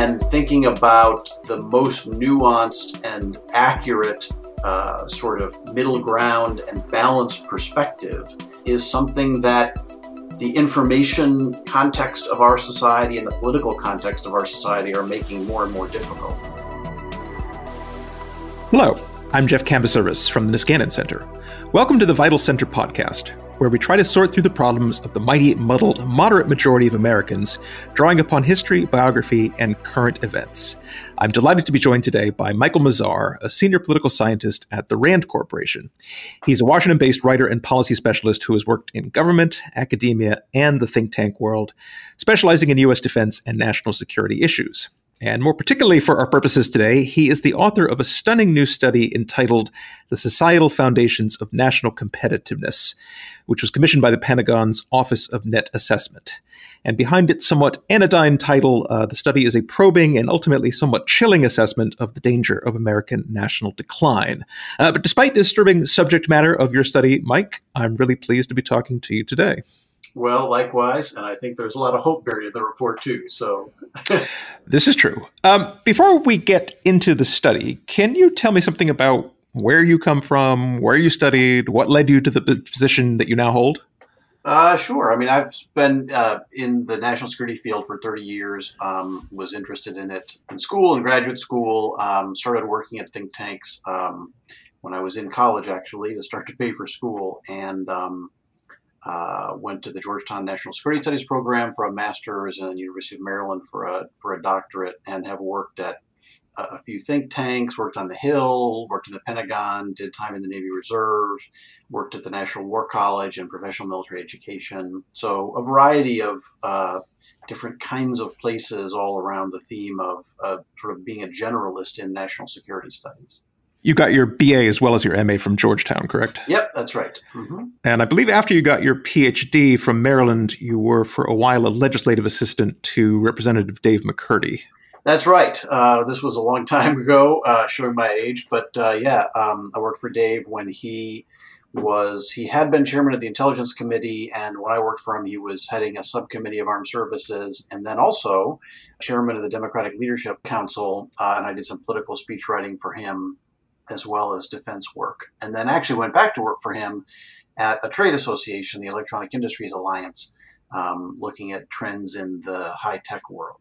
And thinking about the most nuanced and accurate uh, sort of middle ground and balanced perspective is something that the information context of our society and the political context of our society are making more and more difficult. Hello, I'm Jeff Kabaservice from the Niskanen Center. Welcome to the Vital Center podcast, where we try to sort through the problems of the mighty, muddled, moderate majority of Americans, drawing upon history, biography, and current events. I'm delighted to be joined today by Michael Mazarr, a senior political scientist at the RAND Corporation. He's a Washington based writer and policy specialist who has worked in government, academia, and the think tank world, specializing in U.S. defense and national security issues. And more particularly for our purposes today, he is the author of a stunning new study entitled The Societal Foundations of National Competitiveness, which was commissioned by the Pentagon's Office of Net Assessment. And behind its somewhat anodyne title, uh, the study is a probing and ultimately somewhat chilling assessment of the danger of American national decline. Uh, but despite the disturbing subject matter of your study, Mike, I'm really pleased to be talking to you today. Well, likewise, and I think there's a lot of hope buried in the report too. So, this is true. Um, before we get into the study, can you tell me something about where you come from, where you studied, what led you to the position that you now hold? Uh, sure. I mean, I've been uh, in the national security field for 30 years. Um, was interested in it in school and graduate school. Um, started working at think tanks um, when I was in college, actually, to start to pay for school, and um, uh, went to the Georgetown National Security Studies program for a master's and the University of Maryland for a for a doctorate, and have worked at a, few think tanks, worked on the Hill, worked in the Pentagon, did time in the Navy Reserve, worked at the National War College and professional military education. So a variety of uh, different kinds of places all around the theme of uh, sort of being a generalist in national security studies. You got your BA as well as your MA from Georgetown, correct? Yep, that's right. Mm-hmm. And I believe after you got your PhD from Maryland, you were for a while a legislative assistant to Representative Dave McCurdy. That's right. Uh, this was a long time ago, uh, showing my age, but uh, yeah, um, I worked for Dave when he was he had been chairman of the Intelligence Committee, and when I worked for him, he was heading a subcommittee of Armed Services, and then also chairman of the Democratic Leadership Council. Uh, and I did some political speech writing for him as well as defense work. And then actually went back to work for him at a trade association, the Electronic Industries Alliance, um, looking at trends in the high tech world.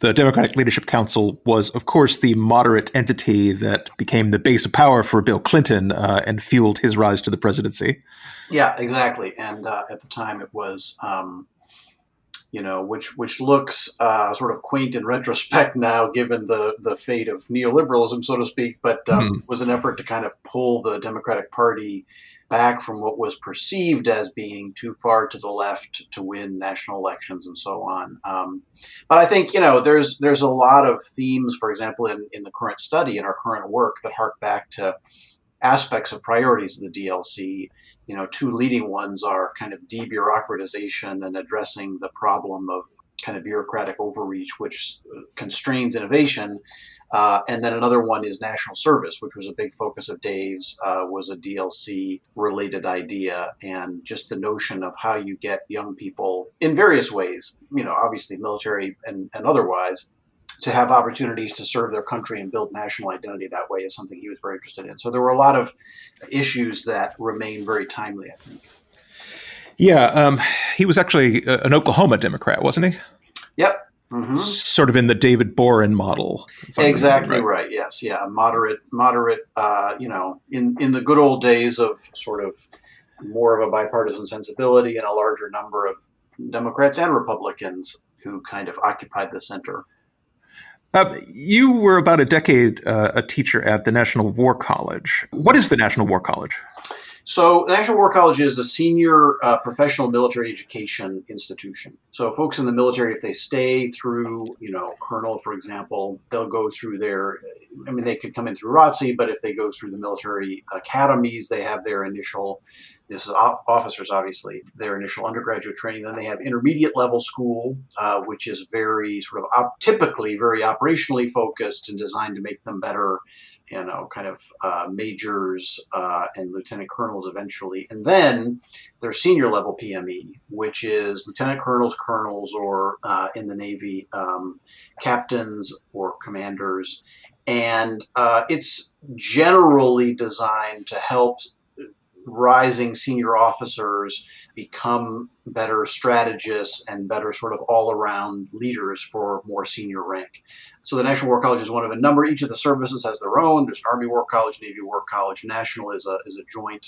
The Democratic Leadership Council was, of course, the moderate entity that became the base of power for Bill Clinton uh, and fueled his rise to the presidency. Yeah, exactly. And uh, at the time, it was um, you know, which which looks uh, sort of quaint in retrospect now, given the the fate of neoliberalism, so to speak. But um, mm. was an effort to kind of pull the Democratic Party back from what was perceived as being too far to the left to win national elections and so on. Um, but I think you know there's there's a lot of themes, for example, in in the current study in our current work that hark back to aspects of priorities of the DLC. You know, two leading ones are kind of debureaucratization and addressing the problem of kind of bureaucratic overreach, which constrains innovation. Uh, and then another one is national service, which was a big focus of Dave's, uh, was a DLC related idea. And just the notion of how you get young people in various ways, you know, obviously military and, and otherwise, to have opportunities to serve their country and build national identity that way is something he was very interested in. So there were a lot of issues that remain very timely, I think. Yeah, um, he was actually an Oklahoma Democrat, wasn't he? Yep. Mm-hmm. Sort of in the David Boren model. Exactly right. right. Yes. Yeah. Moderate. Moderate. Uh, you know, in in the good old days of sort of more of a bipartisan sensibility and a larger number of Democrats and Republicans who kind of occupied the center. Uh, you were about a decade uh, a teacher at the National War College. What is the National War College? So, the National War College is a senior uh, professional military education institution. So, folks in the military, if they stay through, you know, colonel, for example, they'll go through their I mean, they could come in through ROTC, but if they go through the military academies, they have their initial, this is officers obviously, their initial undergraduate training. Then they have intermediate level school, uh, which is very sort of op- typically very operationally focused and designed to make them better you know, kind of uh, majors uh, and lieutenant colonels eventually. And then there's senior level PME, which is lieutenant colonels, colonels, or uh, in the Navy, um, captains or commanders. And uh, it's generally designed to help rising senior officers become better strategists and better sort of all around leaders for more senior rank. So the National War College is one of a number. Each of the services has their own. There's Army War College, Navy War College. National is a, is a joint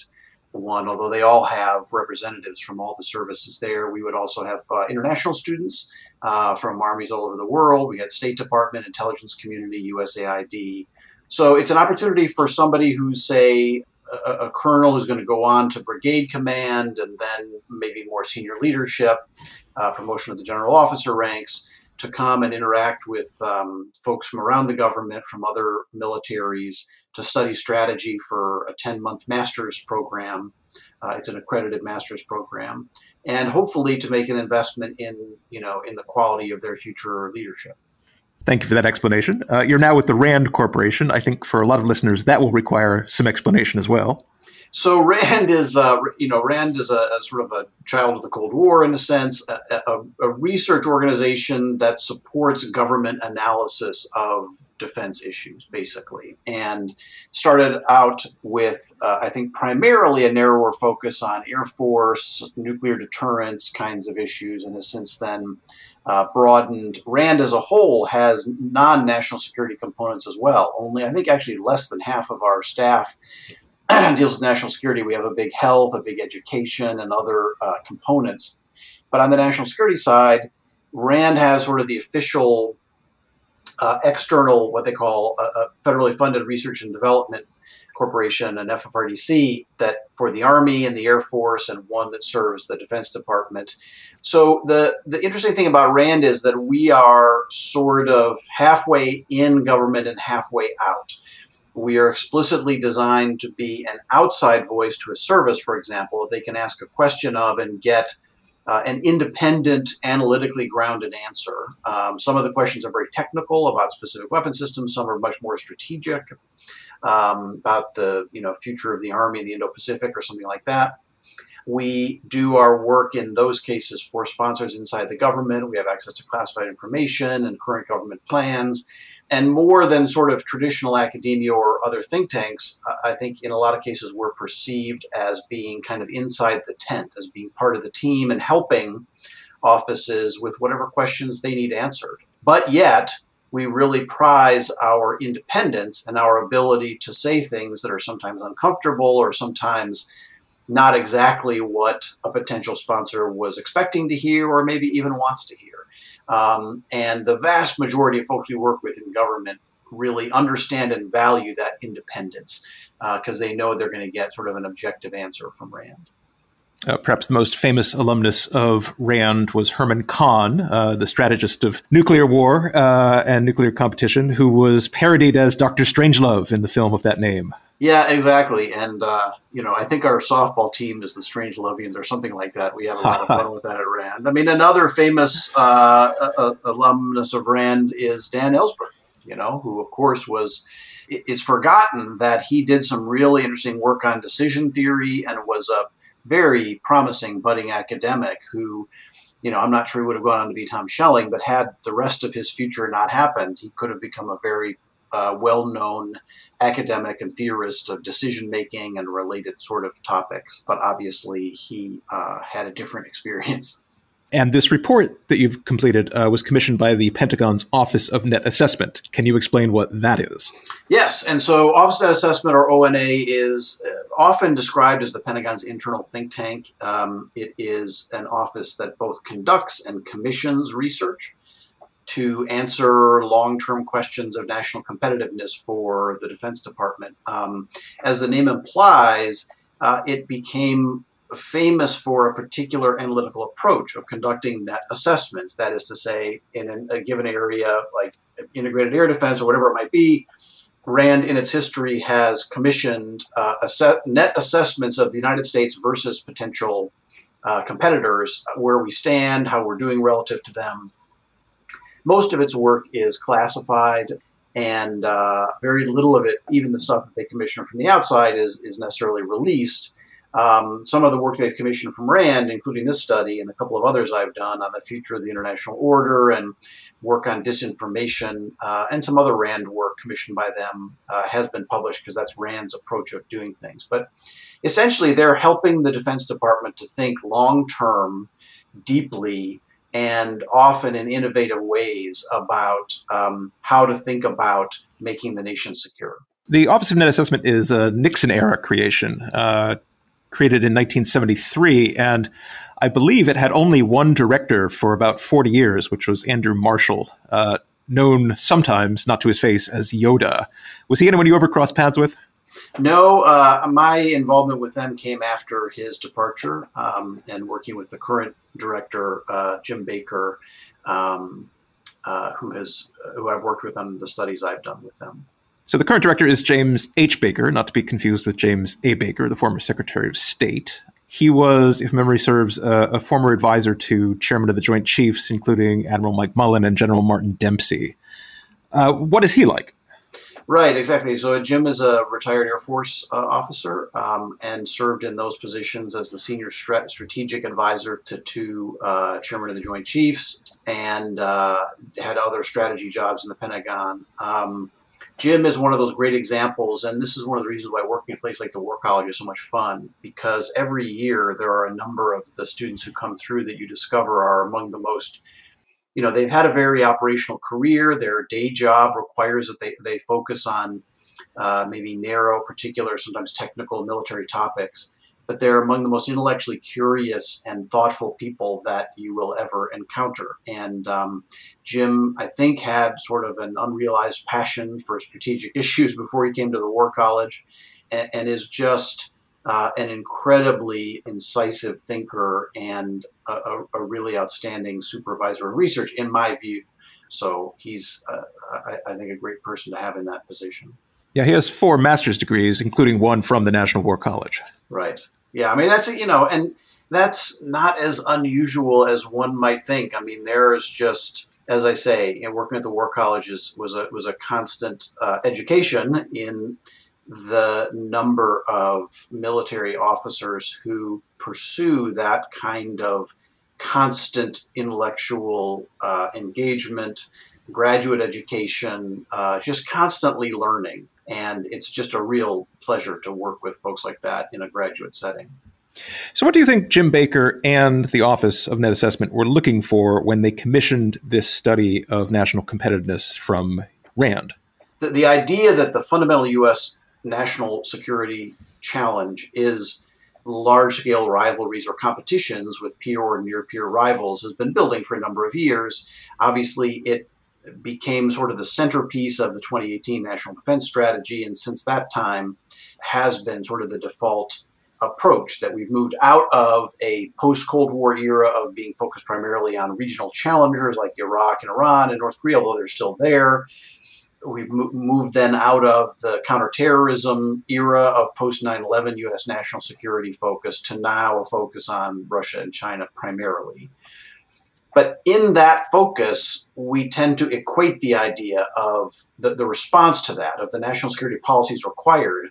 one, although they all have representatives from all the services there. We would also have uh, international students uh, from armies all over the world. We had State Department, intelligence community, USAID. So it's an opportunity for somebody who's, say, a, a colonel who's going to go on to brigade command and then maybe more senior leadership, uh, promotion of the general officer ranks, to come and interact with um, folks from around the government, from other militaries, to study strategy for a 10 month master's program. Uh, it's an accredited master's program, and hopefully to make an investment in, you know, in the quality of their future leadership. Thank you for that explanation. Uh, you're now with the RAND Corporation. I think for a lot of listeners, that will require some explanation as well. So Rand is, uh, you know, Rand is a, a, sort of a child of the Cold War in a sense, a, a, a, research organization that supports government analysis of defense issues, basically, and started out with, uh, I think, primarily a narrower focus on Air Force, nuclear deterrence kinds of issues, and has since then uh, broadened. RAND as a whole has non national security components as well. Only, I think, actually less than half of our staff deals with national security. We have a big health, a big education, and other uh, components. But on the national security side, RAND has sort of the official uh, external, what they call a, a, federally funded research and development corporation, and FFRDC, that for the Army and the Air Force, and one that serves the Defense Department. So the the interesting thing about RAND is that we are sort of halfway in government and halfway out. We are explicitly designed to be an outside voice to a service, for example, they can ask a question of and get uh, an independent, analytically grounded answer. Um, some of the questions are very technical about specific weapon systems. Some are much more strategic um, about the you know future of the Army in the Indo-Pacific or something like that. We do our work in those cases for sponsors inside the government. We have access to classified information and current government plans and more than sort of traditional academia or other think tanks, I think in a lot of cases we're perceived as being kind of inside the tent, as being part of the team and helping offices with whatever questions they need answered. But yet, we really prize our independence and our ability to say things that are sometimes uncomfortable or sometimes not exactly what a potential sponsor was expecting to hear or maybe even wants to hear. Um, and the vast majority of folks we work with in government really understand and value that independence because uh, they know they're going to get sort of an objective answer from RAND. Uh, perhaps the most famous alumnus of RAND was Herman Kahn, uh, the strategist of nuclear war uh, and nuclear competition, who was parodied as Dr. Strangelove in the film of that name. Yeah, exactly. And, uh, you know, I think our softball team is the Strangelovians or something like that. We have a lot of fun with that at RAND. I mean, another famous uh, alumnus of RAND is Dan Ellsberg, you know, who, of course, was. It's forgotten that he did some really interesting work on decision theory and was a very promising budding academic who, you know, I'm not sure he would have gone on to be Tom Schelling, but had the rest of his future not happened, he could have become a very uh, well known academic and theorist of decision making and related sort of topics, but obviously he uh, had a different experience. And this report that you've completed uh, was commissioned by the Pentagon's Office of Net Assessment. Can you explain what that is? Yes. And so, Office of Net Assessment, or ONA, is uh, often described as the Pentagon's internal think tank. Um, it is an office that both conducts and commissions research to answer long term questions of national competitiveness for the Defense Department. Um, as the name implies, uh, it became famous for a particular analytical approach of conducting net assessments. That is to say, in a given area like integrated air defense or whatever it might be, Rand, in its history, has commissioned uh, net assessments of the United States versus potential uh, competitors, where we stand, how we're doing relative to them. Most of its work is classified, and uh, very little of it, even the stuff that they commission from the outside, is, is necessarily released. Um, some of the work they've commissioned from RAND, including this study and a couple of others I've done on the future of the international order and work on disinformation, uh, and some other RAND work commissioned by them uh, has been published because that's RAND's approach of doing things. But essentially, they're helping the Defense Department to think long term, deeply, and often in innovative ways about um, how to think about making the nation secure. The Office of Net Assessment is a Nixon era creation. Uh, created in 1973, and I believe it had only one director for about 40 years, which was Andrew Marshall, uh, known sometimes, not to his face, as Yoda. Was he anyone you ever crossed paths with? No, uh, my involvement with them came after his departure um, and working with the current director, uh, Jim Baker, um, uh, who has who I've worked with on the studies I've done with them. So the current director is James H. Baker, not to be confused with James A. Baker, the former Secretary of State. He was, if memory serves, a former advisor to Chairman of the Joint Chiefs, including Admiral Mike Mullen and General Martin Dempsey. Uh, what is he like? Right, exactly. So Jim is a retired Air Force uh, officer um, and served in those positions as the senior strategic advisor to two uh, chairman of the Joint Chiefs and uh, had other strategy jobs in the Pentagon. Um, Jim is one of those great examples, and this is one of the reasons why working in a place like the War College is so much fun, because every year there are a number of the students who come through that you discover are among the most, you know, they've had a very operational career, their day job requires that they, they focus on uh, maybe narrow, particular, sometimes technical military topics but they're among the most intellectually curious and thoughtful people that you will ever encounter. And um, Jim, I think, had sort of an unrealized passion for strategic issues before he came to the War College, and, and is just uh, an incredibly incisive thinker and a, a, a, really outstanding supervisor of research, in my view. So he's, uh, I, I think, a great person to have in that position. Yeah, he has four master's degrees, including one from the National War College. Right. Yeah, I mean that's you know, and that's not as unusual as one might think. I mean, there's just as I say, know, working at the War College is, was a was a constant uh, education in the number of military officers who pursue that kind of constant intellectual uh, engagement, graduate education, uh, just constantly learning. And it's just a real pleasure to work with folks like that in a graduate setting. So, what do you think Jim Baker and the Office of Net Assessment were looking for when they commissioned this study of national competitiveness from RAND? The, the idea that the fundamental U.S. national security challenge is large scale rivalries or competitions with peer or near peer rivals has been building for a number of years. Obviously, it became sort of the centerpiece of the 2018 National Defense Strategy, and since that time has been sort of the default approach that we've moved out of a post Cold War era of being focused primarily on regional challengers like Iraq and Iran and North Korea, although they're still there. We've moved then out of the counterterrorism era of post 9 11 U.S. national security focus to now a focus on Russia and China primarily. But in that focus, we tend to equate the idea of the, the response to that, of the national security policies required,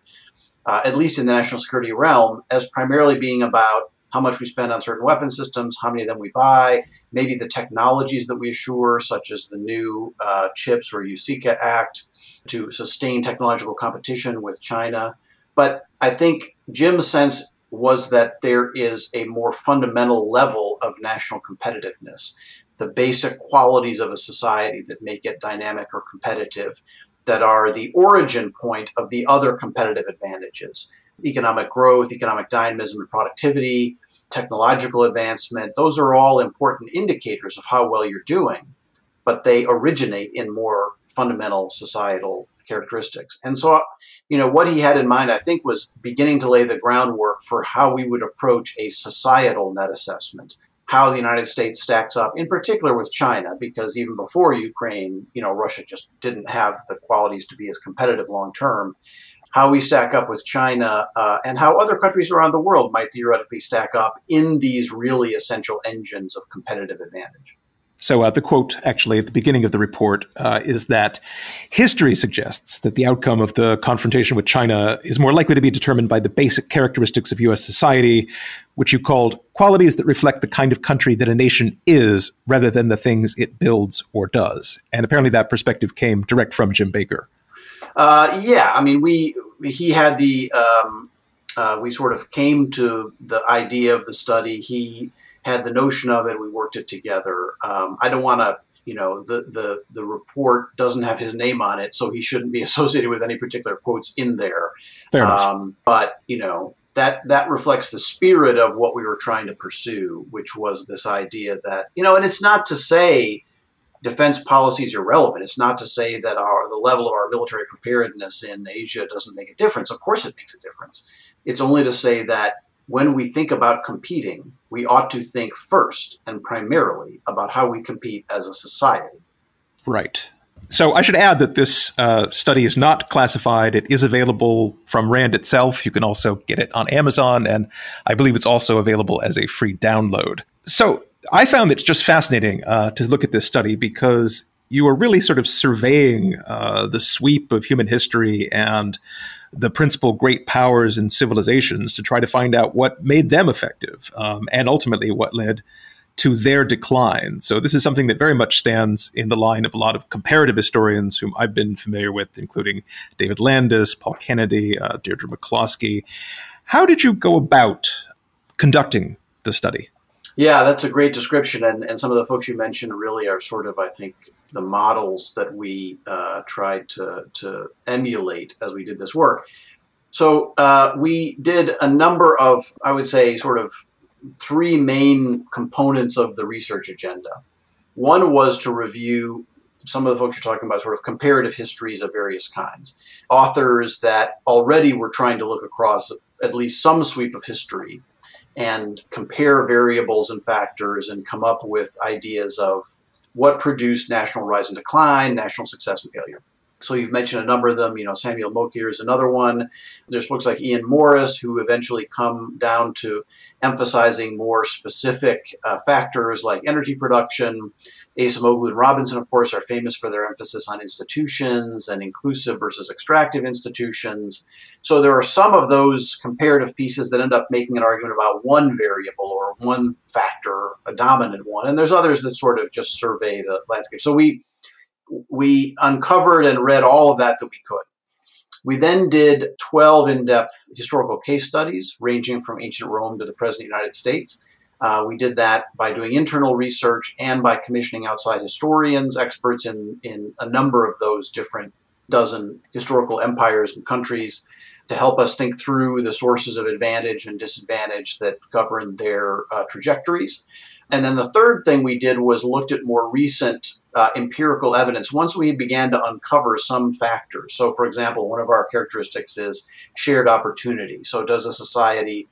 uh, at least in the national security realm, as primarily being about how much we spend on certain weapon systems, how many of them we buy, maybe the technologies that we assure, such as the new uh, CHIPS or USICA Act, to sustain technological competition with China. But I think Jim's sense was that there is a more fundamental level of national competitiveness, the basic qualities of a society that make it dynamic or competitive, that are the origin point of the other competitive advantages economic growth, economic dynamism and productivity, technological advancement. Those are all important indicators of how well you're doing, but they originate in more fundamental societal characteristics. And so, you know, what he had in mind, I think, was beginning to lay the groundwork for how we would approach a societal net assessment. how the United States stacks up, in particular with China, because even before Ukraine, you know, Russia just didn't have the qualities to be as competitive long term. How we stack up with China uh, and how other countries around the world might theoretically stack up in these really essential engines of competitive advantage. So, uh, the quote actually at the beginning of the report uh, is that history suggests that the outcome of the confrontation with China is more likely to be determined by the basic characteristics of U.S. society, which you called qualities that reflect the kind of country that a nation is rather than the things it builds or does. And apparently, that perspective came direct from Jim Baker. Uh, yeah, I mean, we he had the um, uh, we sort of came to the idea of the study. He had the notion of it. We worked it together. Um, I don't want to, you know, the, the, the report doesn't have his name on it, so he shouldn't be associated with any particular quotes in there. Fair um, but, you know, that, that reflects the spirit of what we were trying to pursue, which was this idea that, you know, and it's not to say defense policies are relevant. It's not to say that our the level of our military preparedness in Asia doesn't make a difference. Of course, it makes a difference. It's only to say that when we think about competing, we ought to think first and primarily about how we compete as a society. Right. So I should add that this uh, study is not classified. It is available from RAND itself. You can also get it on Amazon, and I believe it's also available as a free download. So I found it just fascinating uh, to look at this study because you are really sort of surveying uh, the sweep of human history and the principal great powers and civilizations to try to find out what made them effective um, and ultimately what led to their decline. So this is something that very much stands in the line of a lot of comparative historians whom I've been familiar with, including David Landes, Paul Kennedy, uh, Deirdre McCloskey. How did you go about conducting the study? Yeah, that's a great description, and, and some of the folks you mentioned really are sort of, I think, the models that we uh, tried to, to emulate as we did this work. So uh, we did a number of, I would say, sort of three main components of the research agenda. One was to review some of the folks you're talking about, sort of comparative histories of various kinds, authors that already were trying to look across at least some sweep of history and compare variables and factors and come up with ideas of what produced national rise and decline, national success and failure. So you've mentioned a number of them. You know, Samuel Mokyr is another one. There's folks like Ian Morris who eventually come down to emphasizing more specific uh, factors like energy production. Acemoglu and Robinson, of course, are famous for their emphasis on institutions and inclusive versus extractive institutions. So there are some of those comparative pieces that end up making an argument about one variable or one factor, a dominant one, and there's others that sort of just survey the landscape. So we we uncovered and read all of that that we could. We then did 12 in depth historical case studies ranging from ancient Rome to the present United States. Uh, we did that by doing internal research and by commissioning outside historians, experts in, in a number of those different dozen historical empires and countries to help us think through the sources of advantage and disadvantage that govern their uh, trajectories. And then the third thing we did was looked at more recent uh, empirical evidence once we began to uncover some factors. So, for example, one of our characteristics is shared opportunity. So, does a society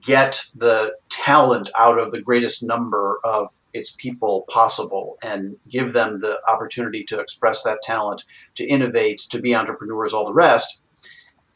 get the talent out of the greatest number of its people possible and give them the opportunity to express that talent, to innovate, to be entrepreneurs, all the rest?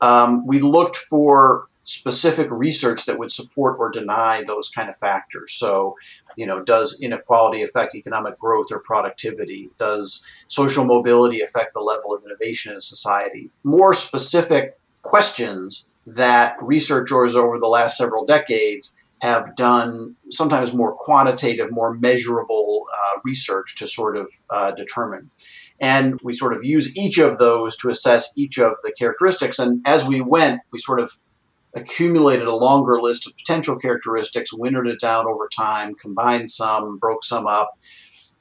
Um, we looked for specific research that would support or deny those kind of factors. So, you know, does inequality affect economic growth or productivity? Does social mobility affect the level of innovation in a society? More specific questions that researchers over the last several decades have done sometimes more quantitative, more measurable uh, research to sort of uh, determine. And we sort of use each of those to assess each of the characteristics. And as we went, we sort of accumulated a longer list of potential characteristics, wintered it down over time, combined some, broke some up.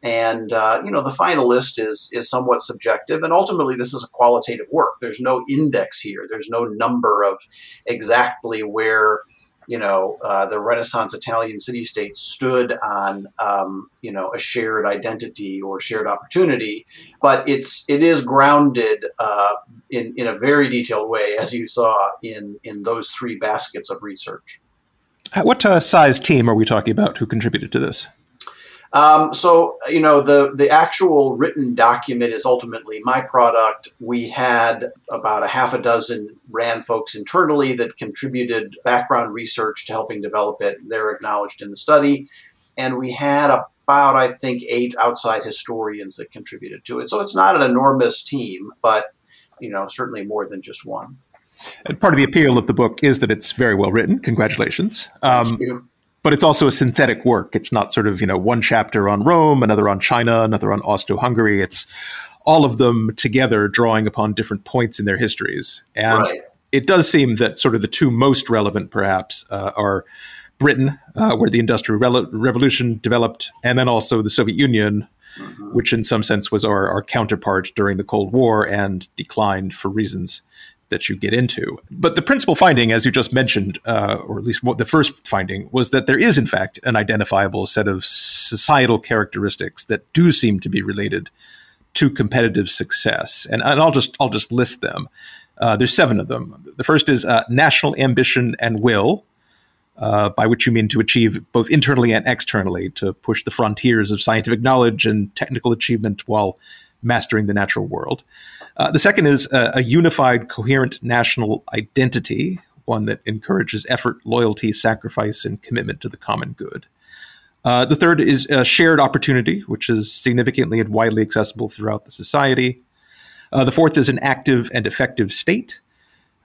And uh, you know the final list is is somewhat subjective, and ultimately this is a qualitative work. There's no index here. There's no number of exactly where you know, uh, the Renaissance Italian city-state stood on, um, you know, a shared identity or shared opportunity, but it's it is grounded uh, in in a very detailed way, as you saw in in those three baskets of research. What uh, size team are we talking about who contributed to this? Um, so you know the the actual written document is ultimately my product. We had about a half a dozen RAND folks internally that contributed background research to helping develop it. They're acknowledged in the study, and we had about I think eight outside historians that contributed to it. So it's not an enormous team, but you know certainly more than just one. And part of the appeal of the book is that it's very well written. Congratulations. Um, but it's also a synthetic work. It's not sort of, you know, one chapter on Rome, another on China, another on Austro-Hungary. It's all of them together drawing upon different points in their histories. And right. it does seem that sort of the two most relevant, perhaps, uh, are Britain, uh, where the Industrial Re- Revolution developed, and then also the Soviet Union, mm-hmm. which in some sense was our, our counterpart during the Cold War and declined for reasons that you get into. But the principal finding, as you just mentioned, uh, or at least the first finding, was that there is, in fact, an identifiable set of societal characteristics that do seem to be related to competitive success. And, and I'll just I'll just list them. Uh, there's seven of them. The first is uh, national ambition and will, uh, by which you mean to achieve both internally and externally to push the frontiers of scientific knowledge and technical achievement while mastering the natural world. Uh, the second is a, a, unified, coherent national identity, one that encourages effort, loyalty, sacrifice, and commitment to the common good. Uh, the third is a shared opportunity, which is significantly and widely accessible throughout the society. Uh, the fourth is an active and effective state.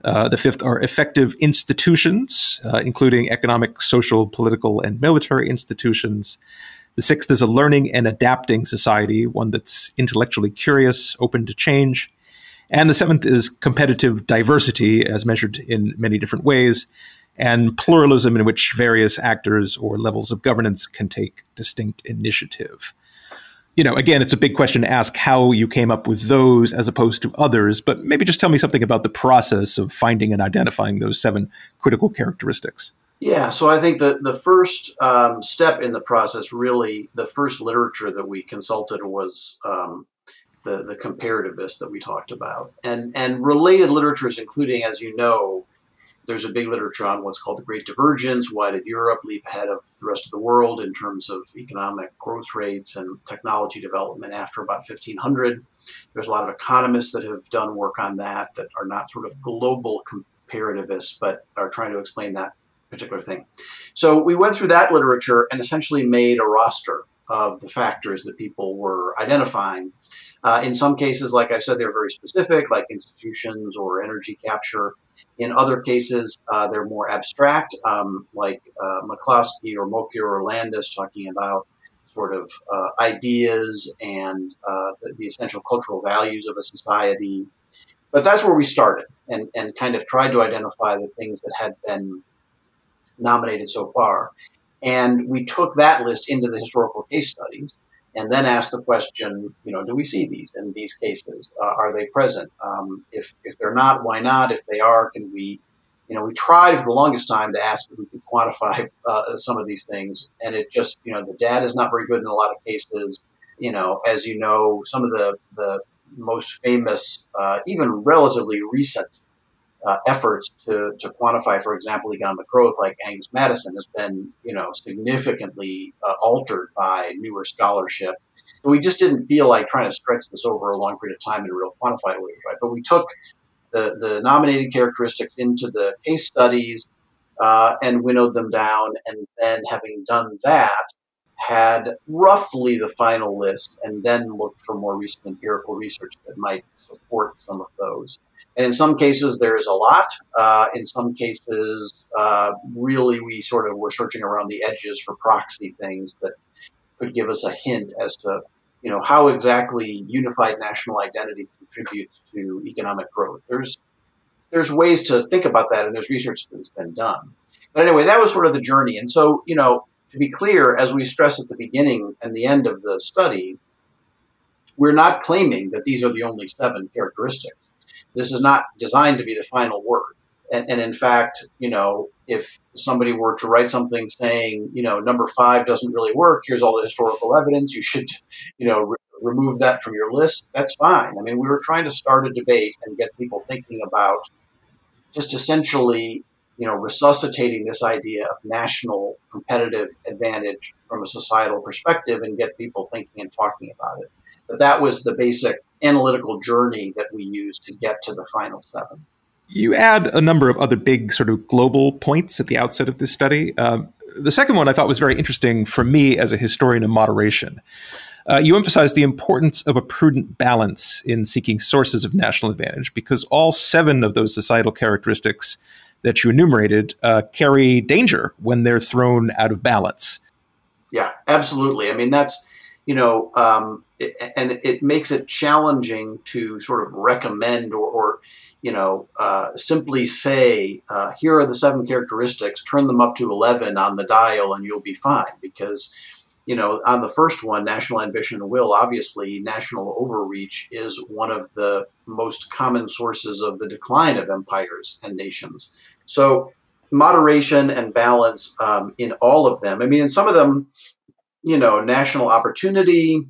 Uh, the fifth are effective institutions, uh, including economic, social, political, and military institutions. The sixth is a learning and adapting society, one that's intellectually curious, open to change. And the seventh is competitive diversity, as measured in many different ways, and pluralism in which various actors or levels of governance can take distinct initiative. You know, again, it's a big question to ask how you came up with those as opposed to others, but maybe just tell me something about the process of finding and identifying those seven critical characteristics. Yeah, so I think the, the first um, step in the process, really, the first literature that we consulted was um, the, the comparativists that we talked about. And, and related literatures, including, as you know, there's a big literature on what's called the Great Divergence. Why did Europe leap ahead of the rest of the world in terms of economic growth rates and technology development after about 1500? There's a lot of economists that have done work on that that are not sort of global comparativists, but are trying to explain that particular thing. So we went through that literature and essentially made a roster of the factors that people were identifying uh, in some cases, like I said, they're very specific, like institutions or energy capture. In other cases, uh, they're more abstract, um, like uh, McCloskey or Mokyr or Landes talking about sort of uh, ideas and uh, the, the, essential cultural values of a society. But that's where we started and, and kind of tried to identify the things that had been nominated so far. And we took that list into the historical case studies and then ask the question, you know, do we see these in these cases? Uh, are they present? Um, if, if they're not, why not? If they are, can we, you know, we tried for the longest time to ask if we could quantify uh, some of these things, and it just, you know, the data is not very good in a lot of cases. You know, as you know, some of the, the most famous, uh, even relatively recent uh, efforts to, to quantify, for example, economic growth, like Angus Maddison, has been you know significantly uh, altered by newer scholarship. We just didn't feel like trying to stretch this over a long period of time in a real quantified ways, right? But we took the, the nominated characteristics into the case studies uh, and winnowed them down, and then having done that, had roughly the final list, and then looked for more recent empirical research that might support some of those. And in some cases, there is a lot. Uh, in some cases, uh, really, we sort of were searching around the edges for proxy things that could give us a hint as to, you know, how exactly unified national identity contributes to economic growth. There's there's ways to think about that, and there's research that's been done. But anyway, that was sort of the journey. And so, you know, to be clear, as we stress at the beginning and the end of the study, we're not claiming that these are the only seven characteristics this is not designed to be the final word. And, and, in fact, you know, if somebody were to write something saying, you know, number five doesn't really work, here's all the historical evidence, you should, you know, re- remove that from your list, that's fine. I mean, we were trying to start a debate and get people thinking about just essentially you know, resuscitating this idea of national competitive advantage from a societal perspective and get people thinking and talking about it. But that was the basic analytical journey that we used to get to the final seven. You add a number of other big sort of global points at the outset of this study. Um, the second one I thought was very interesting for me as a historian of moderation. Uh, you emphasize the importance of a prudent balance in seeking sources of national advantage because all seven of those societal characteristics that you enumerated uh, carry danger when they're thrown out of balance. Yeah, absolutely. I mean, that's, you know, um, and it makes it challenging to sort of recommend or, or you know, uh, simply say, uh, here are the seven characteristics, turn them up to 11 on the dial and you'll be fine. Because, you know, on the first one, national ambition and will, obviously, national overreach is one of the most common sources of the decline of empires and nations. So, moderation and balance um, in all of them. I mean, in some of them, you know, national opportunity,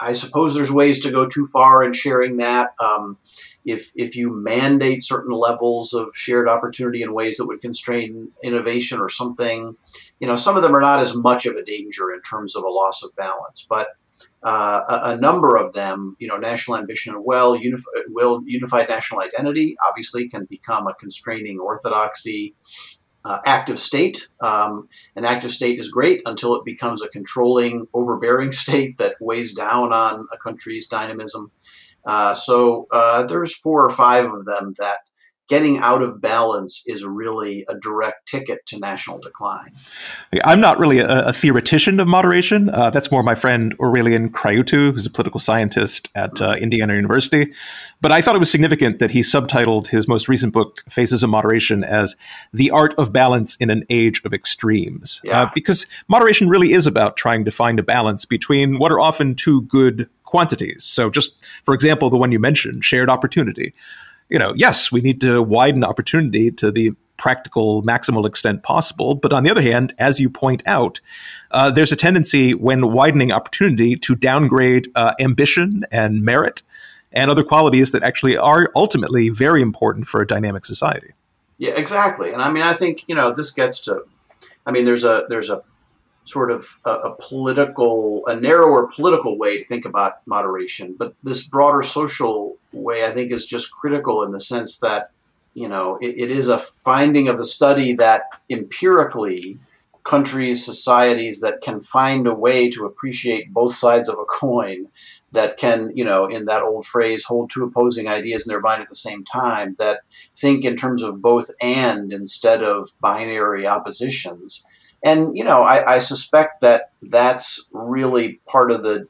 I suppose there's ways to go too far in sharing that. Um, if if you mandate certain levels of shared opportunity in ways that would constrain innovation or something, you know, some of them are not as much of a danger in terms of a loss of balance, but uh, a, a, number of them, you know, national ambition and well, unified, will unified national identity obviously can become a constraining orthodoxy. Uh, active state. Um, an active state is great until it becomes a controlling, overbearing state that weighs down on a country's dynamism. Uh, so uh, there's four or five of them that getting out of balance is really a direct ticket to national decline. I'm not really a, a theoretician of moderation. Uh, that's more my friend Aurelian Craiutu, who's a political scientist at uh, Indiana University. But I thought it was significant that he subtitled his most recent book, Faces of Moderation, as The Art of Balance in an Age of Extremes. Uh, because moderation really is about trying to find a balance between what are often two good quantities. So, just for example, the one you mentioned, shared opportunity. You know, yes, we need to widen opportunity to the practical maximal extent possible. But on the other hand, as you point out, uh, there's a tendency when widening opportunity to downgrade uh, ambition and merit and other qualities that actually are ultimately very important for a dynamic society. Yeah, exactly. And I mean, I think you know this gets to. I mean, there's a there's a sort of a, a, political, a narrower political way to think about moderation. But this broader social way, I think, is just critical in the sense that, you know, it, it is a finding of the study that empirically, countries, societies that can find a way to appreciate both sides of a coin, that can, you know, in that old phrase, hold two opposing ideas in their mind at the same time, that think in terms of both and instead of binary oppositions and you know I, I, suspect that that's really part of the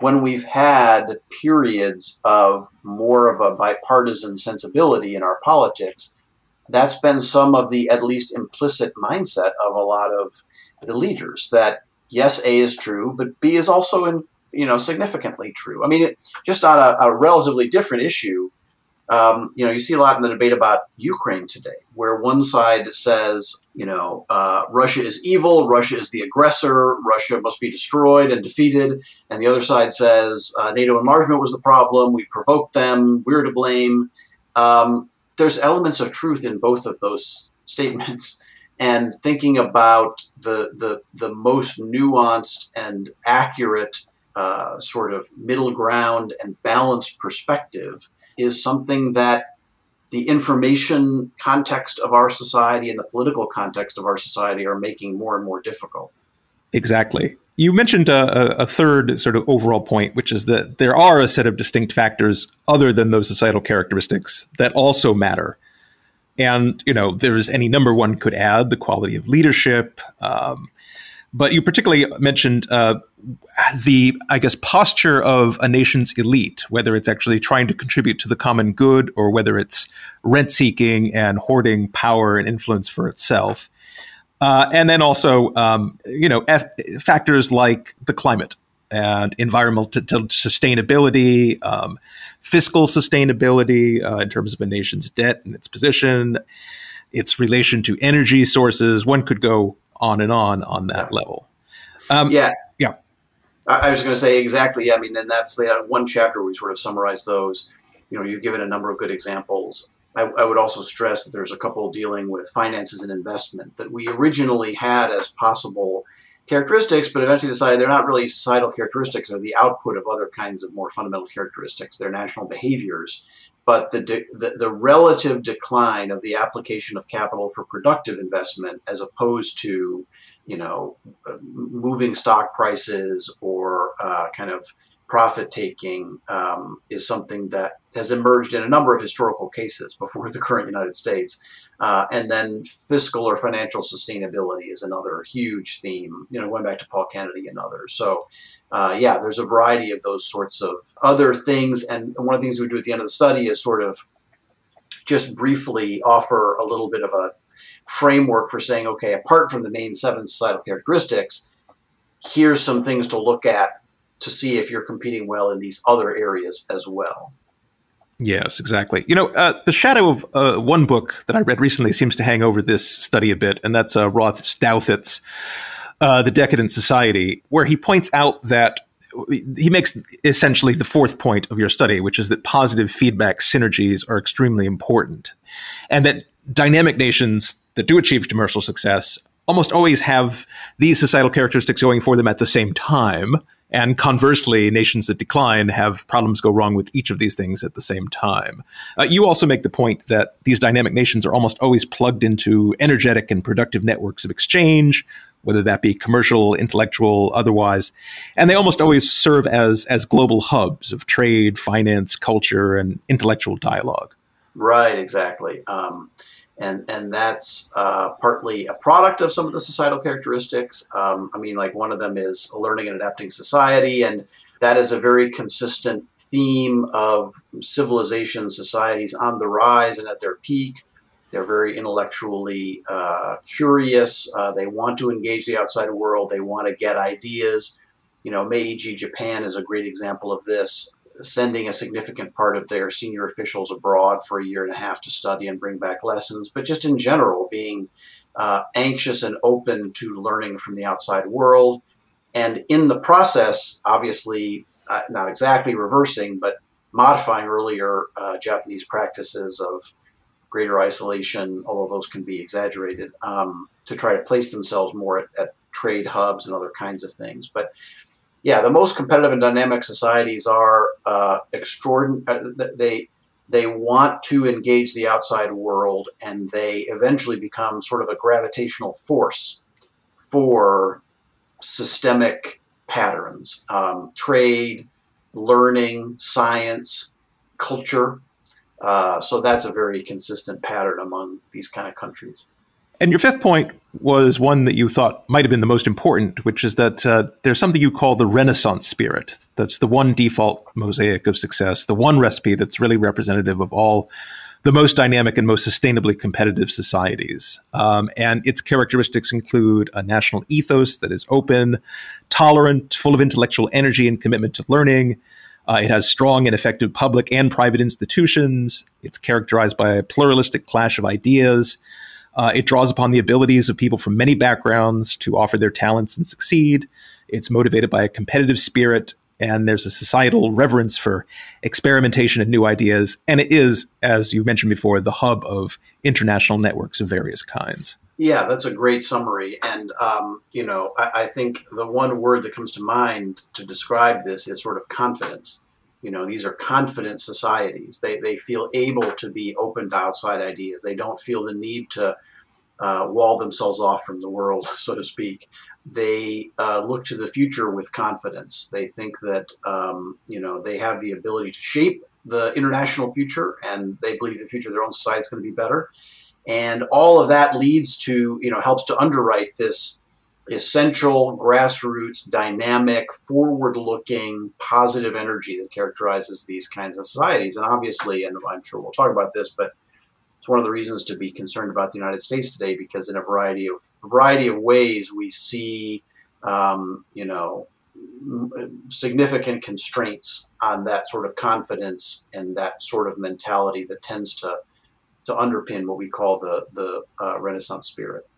when we've had periods of more of a bipartisan sensibility in our politics that's been some of the at least implicit mindset of a lot of the leaders that yes a is true but b is also in you know significantly true. I mean it, just on a, a relatively different issue um, you know, you see a lot in the debate about Ukraine today, where one side says, you know, uh, Russia is evil, Russia is the aggressor, Russia must be destroyed and defeated, and the other side says uh, NATO enlargement was the problem, we provoked them, we're to blame. Um, there's elements of truth in both of those statements, and thinking about the the the most nuanced and accurate uh, sort of middle ground and balanced perspective is something that the information context of our society and the political context of our society are making more and more difficult. Exactly. You mentioned a, a, third sort of overall point, which is that there are a set of distinct factors other than those societal characteristics that also matter. And, you know, there's any number one could add the quality of leadership, um, but you particularly mentioned uh, the, I guess, posture of a nation's elite, whether it's actually trying to contribute to the common good or whether it's rent seeking and hoarding power and influence for itself. Uh, and then also, um, you know, F- factors like the climate and environmental sustainability, um, fiscal sustainability uh, in terms of a nation's debt and its position, its relation to energy sources. One could go on and on on that level. Um, yeah. Yeah. I, was going to say exactly. I mean, and that's the one chapter we sort of summarize those. You know, you've given a number of good examples. I, I, would also stress that there's a couple dealing with finances and investment that we originally had as possible characteristics, but eventually decided they're not really societal characteristics; they're the output of other kinds of more fundamental characteristics. They're national behaviors. But the, the, the relative decline of the application of capital for productive investment, as opposed to, you know, moving stock prices or uh, kind of profit taking um, is something that has emerged in a number of historical cases before the current United States. Uh, and then fiscal or financial sustainability is another huge theme, you know, going back to Paul Kennedy and others. So, uh, yeah, there's a variety of those sorts of other things. And one of the things we do at the end of the study is sort of just briefly offer a little bit of a framework for saying, okay, apart from the main seven societal characteristics, here's some things to look at to see if you're competing well in these other areas as well. Yes, exactly. You know, uh, the shadow of uh, one book that I read recently seems to hang over this study a bit, and that's uh, Ross Douthat's uh, The Decadent Society, where he points out that he makes essentially the fourth point of your study, which is that positive feedback synergies are extremely important, and that dynamic nations that do achieve commercial success almost always have these societal characteristics going for them at the same time and conversely, nations that decline have problems go wrong with each of these things at the same time. Uh, you also make the point that these dynamic nations are almost always plugged into energetic and productive networks of exchange, whether that be commercial, intellectual, otherwise, and they almost always serve as as global hubs of trade, finance, culture, and intellectual dialogue. Right, exactly. Um, and and that's uh, partly a product of some of the societal characteristics. Um, I mean, like one of them is a learning and adapting society, and that is a very consistent theme of civilization societies on the rise and at their peak. They're very intellectually uh, curious. Uh, they want to engage the outside world. They want to get ideas. You know, Meiji Japan is a great example of this sending a significant part of their senior officials abroad for a year and a half to study and bring back lessons, but just in general, being uh, anxious and open to learning from the outside world. And in the process, obviously, uh, not exactly reversing, but modifying earlier uh, Japanese practices of greater isolation, although those can be exaggerated, um, to try to place themselves more at, at trade hubs and other kinds of things. But yeah, the most competitive and dynamic societies are uh, extraordinary. Uh, they they want to engage the outside world, and they eventually become sort of a gravitational force for systemic patterns, um, trade, learning, science, culture. Uh, so that's a very consistent pattern among these kind of countries. And your fifth point was one that you thought might have been the most important, which is that uh, there's something you call the Renaissance spirit. That's the one default mosaic of success, the one recipe that's really representative of all the most dynamic and most sustainably competitive societies. Um, and its characteristics include a national ethos that is open, tolerant, full of intellectual energy and commitment to learning. Uh, it has strong and effective public and private institutions. It's characterized by a pluralistic clash of ideas. Uh, it draws upon the abilities of people from many backgrounds to offer their talents and succeed. It's motivated by a competitive spirit, and there's a societal reverence for experimentation and new ideas. And it is, as you mentioned before, the hub of international networks of various kinds. Yeah, that's a great summary. And, um, you know, I, I think the one word that comes to mind to describe this is sort of confidence. You know, these are confident societies. They, they feel able to be open to outside ideas. They don't feel the need to uh, wall themselves off from the world, so to speak. They uh, look to the future with confidence. They think that um, you know they have the ability to shape the international future, and they believe the future of their own society is going to be better. And all of that leads to you know helps to underwrite this essential, grassroots, dynamic, forward looking, positive energy that characterizes these kinds of societies. And obviously, and I'm sure we'll talk about this, but it's one of the reasons to be concerned about the United States today because in a variety of a variety of ways we see, um, you know, significant constraints on that sort of confidence and that sort of mentality that tends to to underpin what we call the the uh, Renaissance spirit.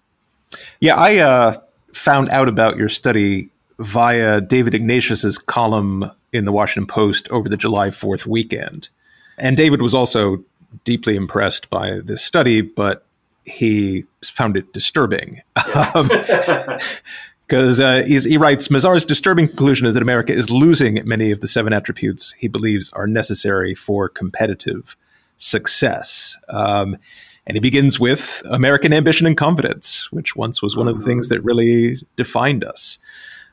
Yeah, I uh, found out about your study via David Ignatius's column in the Washington Post over the July 4th weekend. And David was also deeply impressed by this study, but he found it disturbing. Um, because uh, he writes Mazarr's disturbing conclusion is that America is losing many of the seven attributes he believes are necessary for competitive success. Um, and he begins with American ambition and confidence, which once was one of the things that really defined us.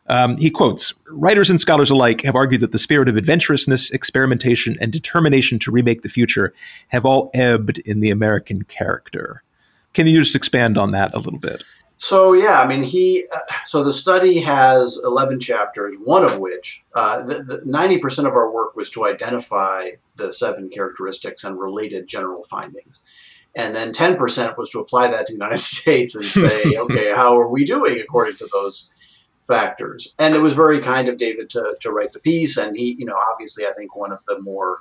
Um, he quotes Writers and scholars alike have argued that the spirit of adventurousness, experimentation, and determination to remake the future have all ebbed in the American character. Can you just expand on that a little bit? So yeah, I mean, he. Uh, so the study has eleven chapters, one of which uh, ninety percent of our work was to identify the seven characteristics and related general findings, and then ten percent was to apply that to the United States and say, okay, how are we doing according to those factors? And it was very kind of David to to write the piece, and he, you know, obviously, I think one of the more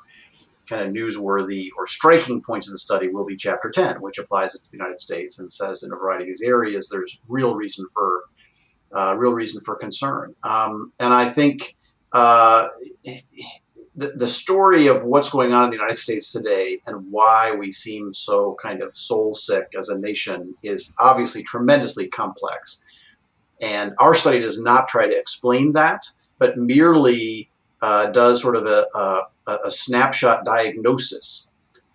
kind of newsworthy or striking points of the study will be chapter 10, which applies it to the United States and says in a variety of these areas there's real reason for uh, real reason for concern. Um, and I think uh, the, the story of what's going on in the United States today and why we seem so kind of soul sick as a nation is obviously tremendously complex. And our study does not try to explain that, but merely uh, does sort of a, a a, snapshot diagnosis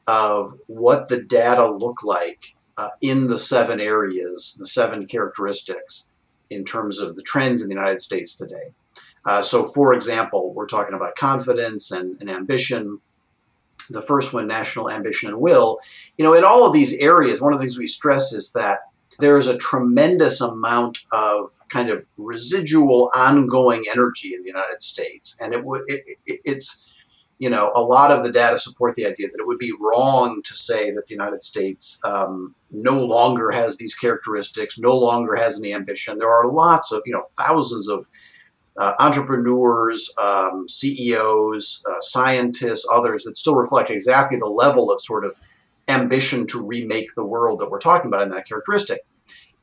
of what the data look like uh, in the seven areas, the seven characteristics in terms of the trends in the United States today. Uh, so, for example, we're talking about confidence and, and, ambition. The first one, national ambition and will. You know, in all of these areas, one of the things we stress is that there is a tremendous amount of kind of residual, ongoing energy in the United States, and it, it, it it's you know, a lot of the data support the idea that it would be wrong to say that the United States um, no longer has these characteristics, no longer has any ambition. There are lots of, you know, thousands of uh, entrepreneurs, um, CEOs, uh, scientists, others that still reflect exactly the level of sort of ambition to remake the world that we're talking about in that characteristic.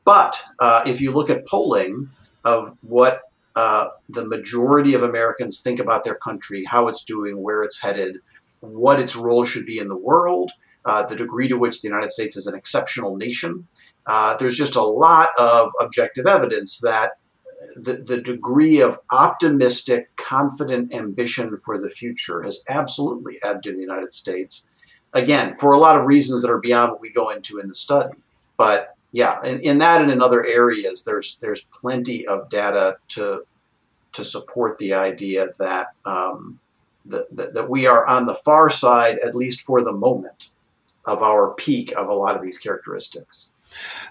But uh, if you look at polling of what uh, the majority of Americans think about their country, how it's doing, where it's headed, what its role should be in the world, uh, the degree to which the United States is an exceptional nation. Uh, there's just a lot of objective evidence that the, the degree of optimistic, confident ambition for the future has absolutely ebbed in the United States. Again, for a lot of reasons that are beyond what we go into in the study. But yeah, in, in that and in other areas, there's there's plenty of data to to support the idea that, um, that, that, that we are on the far side, at least for the moment, of our peak of a lot of these characteristics.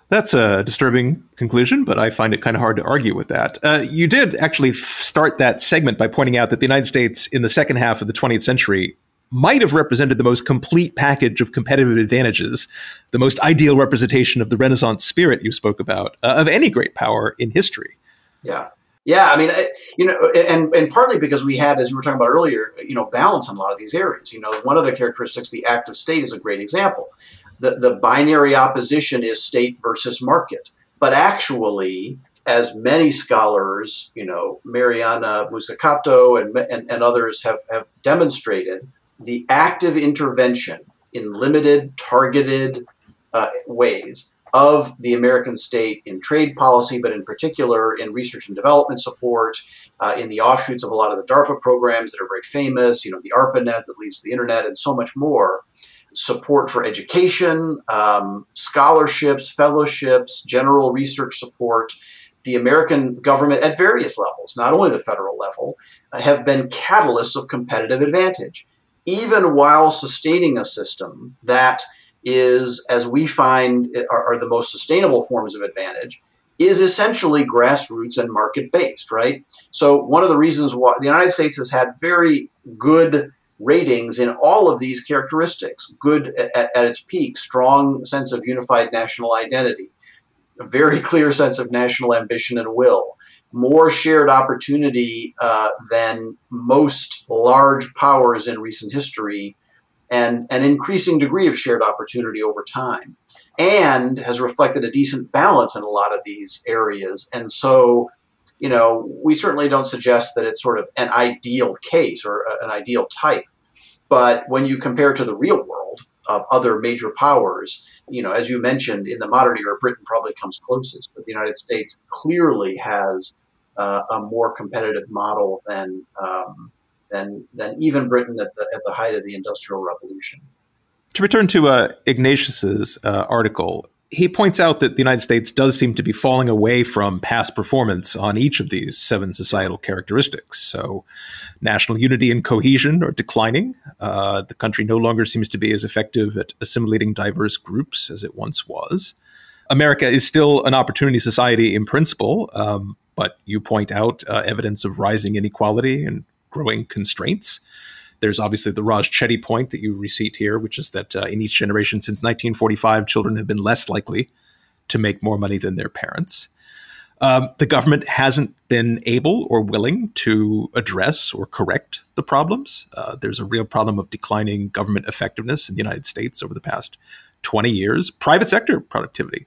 That's a disturbing conclusion, but I find it kind of hard to argue with that. Uh, you did actually f- start that segment by pointing out that the United States in the second half of the 20th century might have represented the most complete package of competitive advantages, the most ideal representation of the Renaissance spirit you spoke about, uh, of any great power in history. Yeah. Yeah, I mean, you know, and and partly because we had, as you were talking about earlier, you know, balance in a lot of these areas. You know, one of the characteristics, the active state, is a great example. The the binary opposition is state versus market, but actually, as many scholars, you know, Mariana Mazzucato and, and and others have have demonstrated, the active intervention in limited, targeted uh, ways of the American state in trade policy, but in particular in research and development support, uh, in the offshoots of a lot of the DARPA programs that are very famous, you know, the ARPANET that leads to the internet, and so much more. Support for education, um, scholarships, fellowships, general research support. The American government at various levels, not only the federal level, uh, have been catalysts of competitive advantage, even while sustaining a system that is, as we find are, are the most sustainable forms of advantage, is essentially grassroots and market based, right? So, one of the reasons why the United States has had very good ratings in all of these characteristics good at, at, its peak, strong sense of unified national identity, a very clear sense of national ambition and will, more shared opportunity uh, than most large powers in recent history and an increasing degree of shared opportunity over time, and has reflected a decent balance in a lot of these areas. And so, you know, we certainly don't suggest that it's sort of an ideal case or an ideal type. But when you compare to the real world, of other major powers. You know, as you mentioned, in the modern era, Britain probably comes closest, but the United States clearly has uh, a more competitive model than um, than than even Britain at the at the height of the Industrial Revolution. To return to uh, Ignatius's uh, article, he points out that the United States does seem to be falling away from past performance on each of these seven societal characteristics. So, national unity and cohesion are declining. Uh, the country no longer seems to be as effective at assimilating diverse groups as it once was. America is still an opportunity society in principle, um, but you point out uh, evidence of rising inequality and growing constraints. There's obviously the Raj Chetty point that you receipt here, which is that uh, in each generation since 1945, children have been less likely to make more money than their parents. Um, the government hasn't been able or willing to address or correct the problems. Uh, there's a real problem of declining government effectiveness in the United States over the past 20 years. Private sector productivity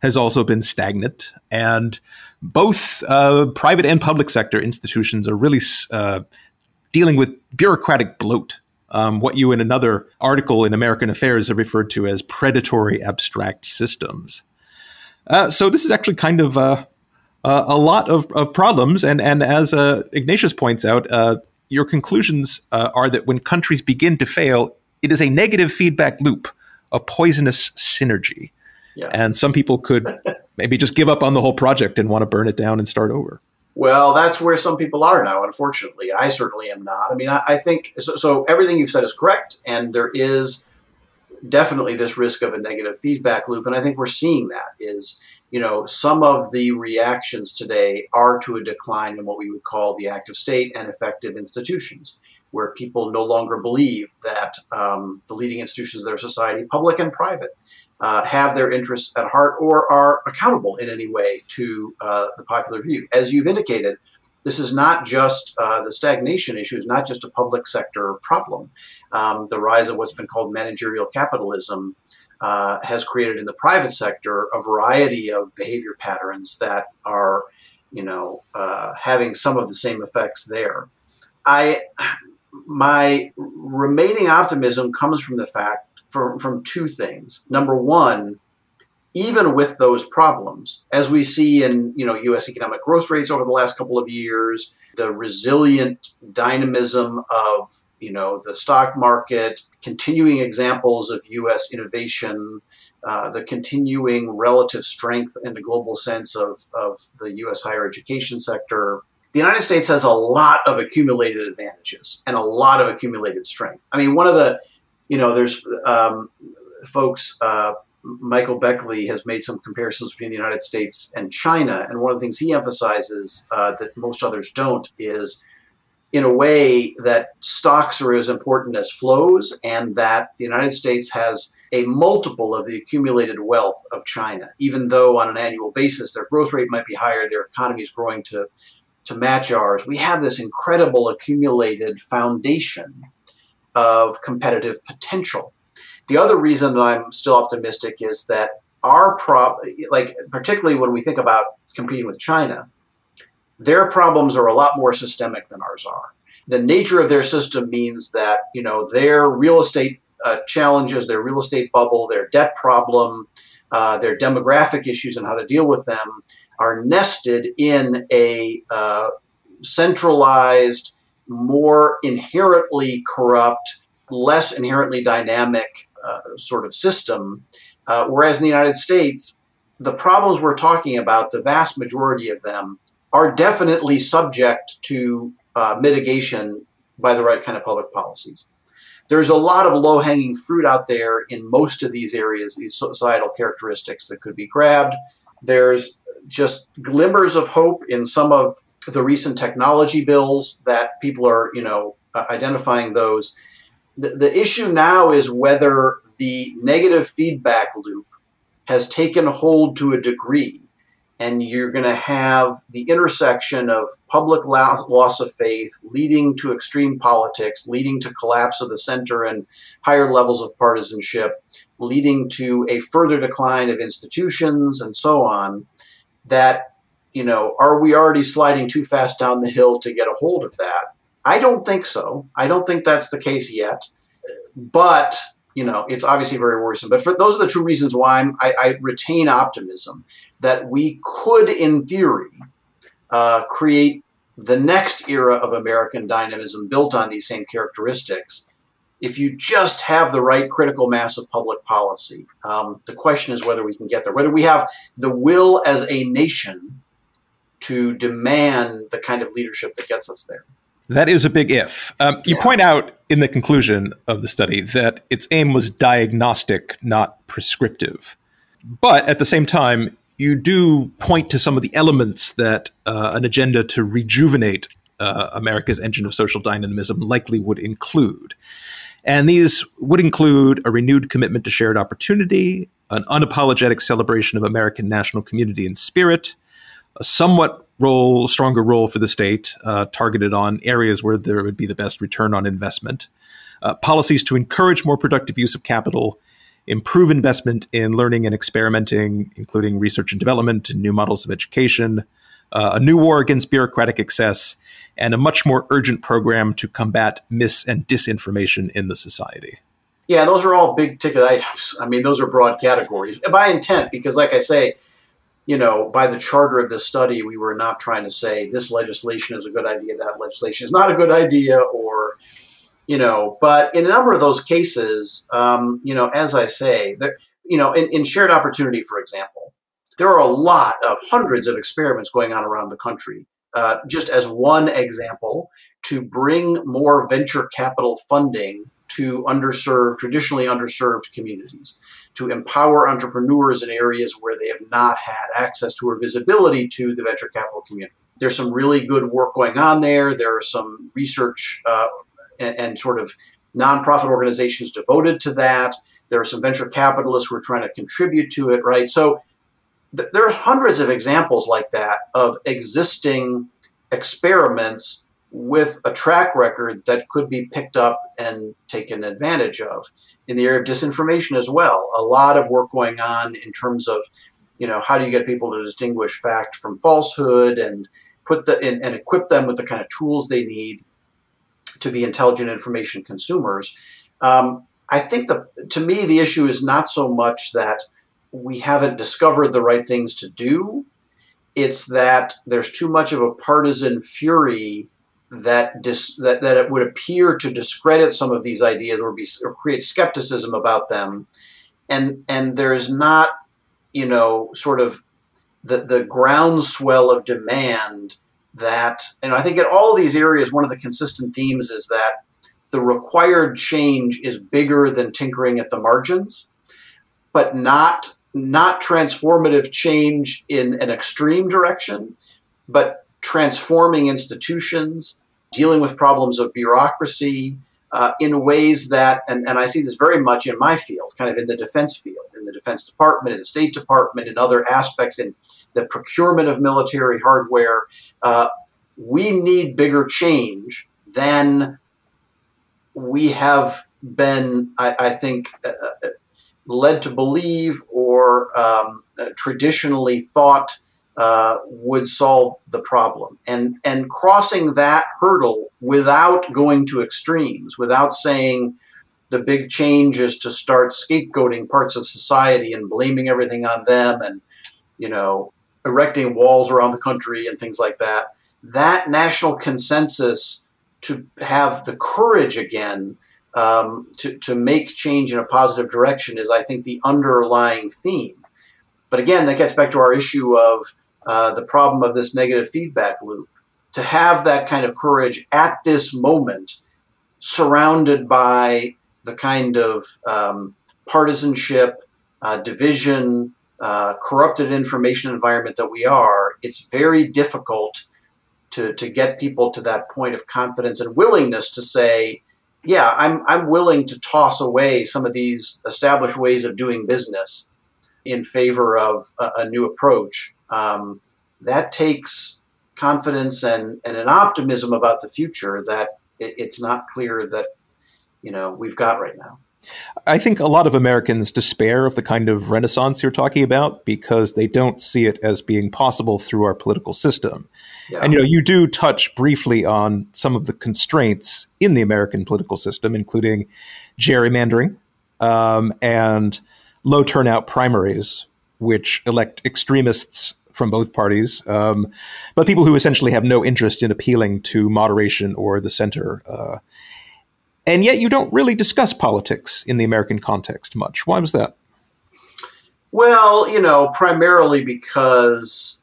has also been stagnant, and both uh, private and public sector institutions are really uh, dealing with bureaucratic bloat. Um, what you in another article in American Affairs have referred to as predatory abstract systems. Uh, so this is actually kind of uh, uh, a lot of, of, problems, and and as uh, Ignatius points out, uh, your conclusions uh, are that when countries begin to fail, it is a negative feedback loop, a poisonous synergy, yeah. and some people could maybe just give up on the whole project and want to burn it down and start over. Well, that's where some people are now, unfortunately. I certainly am not. I mean, I, I think so, so, Everything you've said is correct, and there is definitely this risk of a negative feedback loop. And I think we're seeing that is, you know, some of the reactions today are to a decline in what we would call the active state and effective institutions, where people no longer believe that um, the leading institutions of their society, public and private, uh, have their interests at heart or are accountable in any way to uh, the popular view. As you've indicated, this is not just uh, the stagnation issue is not just a public sector problem. Um, the rise of what's been called managerial capitalism uh, has created in the private sector a variety of behavior patterns that are, you know, uh, having some of the same effects there. I my remaining optimism comes from the fact from, from two things. Number one, even with those problems, as we see in you know U.S. economic growth rates over the last couple of years, the resilient dynamism of you know the stock market, continuing examples of U.S. innovation, uh, the continuing relative strength in the global sense of, of the U.S. higher education sector. The United States has a lot of accumulated advantages and a lot of accumulated strength. I mean, one of the you know, there's um, folks. Uh, Michael Beckley has made some comparisons between the United States and China, and one of the things he emphasizes uh, that most others don't is, in a way, that stocks are as important as flows, and that the United States has a multiple of the accumulated wealth of China. Even though on an annual basis their growth rate might be higher, their economy is growing to to match ours. We have this incredible accumulated foundation of competitive potential. The other reason that I'm still optimistic is that our prop, like particularly when we think about competing with China, their problems are a lot more systemic than ours are. The nature of their system means that you know their real estate uh, challenges, their real estate bubble, their debt problem, uh, their demographic issues, and how to deal with them are nested in a uh, centralized more inherently corrupt, less inherently dynamic uh, sort of system. Uh, whereas in the United States, the problems we're talking about, the vast majority of them, are definitely subject to uh, mitigation by the right kind of public policies. There's a lot of low hanging fruit out there in most of these areas, these societal characteristics that could be grabbed. There's just glimmers of hope in some of the recent technology bills that people are, you know, uh, identifying those. The, the issue now is whether the negative feedback loop has taken hold to a degree and you're going to have the intersection of public loss of faith leading to extreme politics, leading to collapse of the center and higher levels of partisanship, leading to a further decline of institutions and so on, that you know, are we already sliding too fast down the hill to get a hold of that? I don't think so. I don't think that's the case yet. But you know, it's obviously very worrisome. But for those are the two reasons why I'm, I, I retain optimism that we could, in theory, uh, create the next era of American dynamism built on these same characteristics if you just have the right critical mass of public policy. Um, the question is whether we can get there, whether we have the will as a nation to demand the kind of leadership that gets us there. That is a big if. Um, you yeah. point out in the conclusion of the study that its aim was diagnostic, not prescriptive. But at the same time, you do point to some of the elements that uh, an agenda to rejuvenate uh, America's engine of social dynamism likely would include. And these would include a renewed commitment to shared opportunity, an unapologetic celebration of American national community and spirit, a somewhat role, stronger role for the state uh, targeted on areas where there would be the best return on investment, uh, policies to encourage more productive use of capital, improve investment in learning and experimenting, including research and development and new models of education, uh, a new war against bureaucratic excess, and a much more urgent program to combat mis and disinformation in the society. Yeah, those are all big ticket items. I mean, those are broad categories by intent, because, like I say, you know, by the charter of this study, we were not trying to say this legislation is a good idea, that legislation is not a good idea, or, you know, but in a number of those cases, um, you know, as I say, there, you know, in, in shared opportunity, for example, there are a lot of hundreds of experiments going on around the country. Uh, just as one example, to bring more venture capital funding to underserved, traditionally underserved communities, to empower entrepreneurs in areas where they have not had access to or visibility to the venture capital community. There's some really good work going on there. There are some research uh, and, and sort of nonprofit organizations devoted to that. There are some venture capitalists who are trying to contribute to it, right? So th- are hundreds of examples like that of existing experiments with a track record that could be picked up and taken advantage of. In the area of disinformation as well, a lot of work going on in terms of, you know, how do you get people to distinguish fact from falsehood and put the and, and equip them with the kind of tools they need to be intelligent information consumers. Um, I think the to me the issue is not so much that we haven't discovered the right things to do it's that there's too much of a partisan fury that dis, that, that it would appear to discredit some of these ideas or be or create skepticism about them. And and there's not you know sort of the the groundswell of demand that and I think in all these areas one of the consistent themes is that the required change is bigger than tinkering at the margins but not not transformative change in an extreme direction, but transforming institutions, dealing with problems of bureaucracy uh, in ways that, and, and I see this very much in my field, kind of in the defense field, in the Defense Department, in the State Department, in other aspects, in the procurement of military hardware. Uh, we need bigger change than we have been, I, I think, uh, uh led to believe or um, uh, traditionally thought uh, would solve the problem. And, and crossing that hurdle without going to extremes, without saying the big change is to start scapegoating parts of society and blaming everything on them and, you know, erecting walls around the country and things like that. That national consensus to have the courage again um, to, to make change in a positive direction is, I think, the underlying theme. But again, that gets back to our issue of uh, the problem of this negative feedback loop. To have that kind of courage at this moment, surrounded by the kind of um, partisanship, uh, division, uh, corrupted information environment that we are, it's very difficult to, to get people to that point of confidence and willingness to say, yeah, I'm I'm willing to toss away some of these established ways of doing business in favor of a, a new approach. Um, that takes confidence and, and an optimism about the future that it, it's not clear that you know we've got right now. I think a lot of Americans despair of the kind of renaissance you're talking about because they don't see it as being possible through our political system. Yeah. And you know, you do touch briefly on some of the constraints in the American political system, including gerrymandering, um, and low turnout primaries, which elect extremists from both parties, um, but people who essentially have no interest in appealing to moderation or the center. Uh, and yet, you don't really discuss politics in the American context much. Why was that? Well, you know, primarily because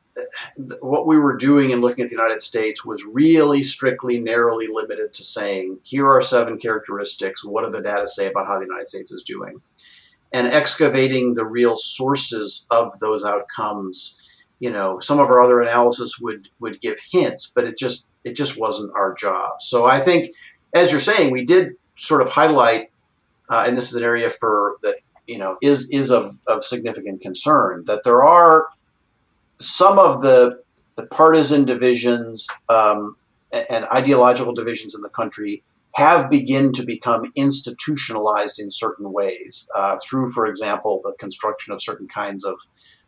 what we were doing in looking at the United States was really strictly, narrowly limited to saying, here are seven characteristics. What do the data say about how the United States is doing? And excavating the real sources of those outcomes. You know, some of our other analysis would would give hints, but it just it just wasn't our job. So I think, as you're saying, we did sort of highlight, uh, and this is an area for that you know is is of, of significant concern that there are some of the the partisan divisions um, and ideological divisions in the country have begun to become institutionalized in certain ways uh, through, for example, the construction of certain kinds of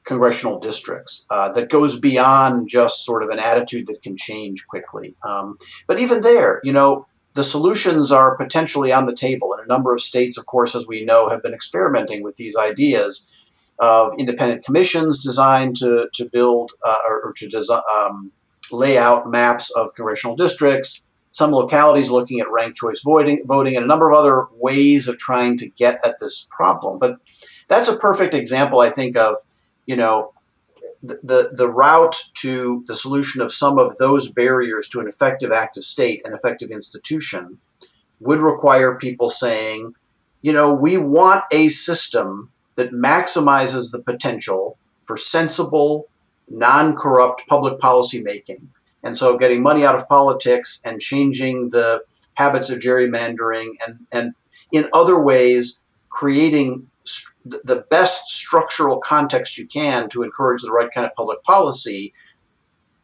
congressional districts uh, that goes beyond just sort of an attitude that can change quickly. Um, but even there, you know, the solutions are potentially on the table. And a number of states, of course, as we know, have been experimenting with these ideas of independent commissions designed to, to build uh, or, or, to design, um, lay out maps of congressional districts. Some localities looking at ranked choice voting, voting, and a number of other ways of trying to get at this problem. But that's a perfect example, I think, of you know the, the route to the solution of some of those barriers to an effective active state and effective institution would require people saying, you know, we want a system that maximizes the potential for sensible, non corrupt public policy making. And so getting money out of politics and changing the habits of gerrymandering and, and in other ways creating the best structural context you can to encourage the right kind of public policy.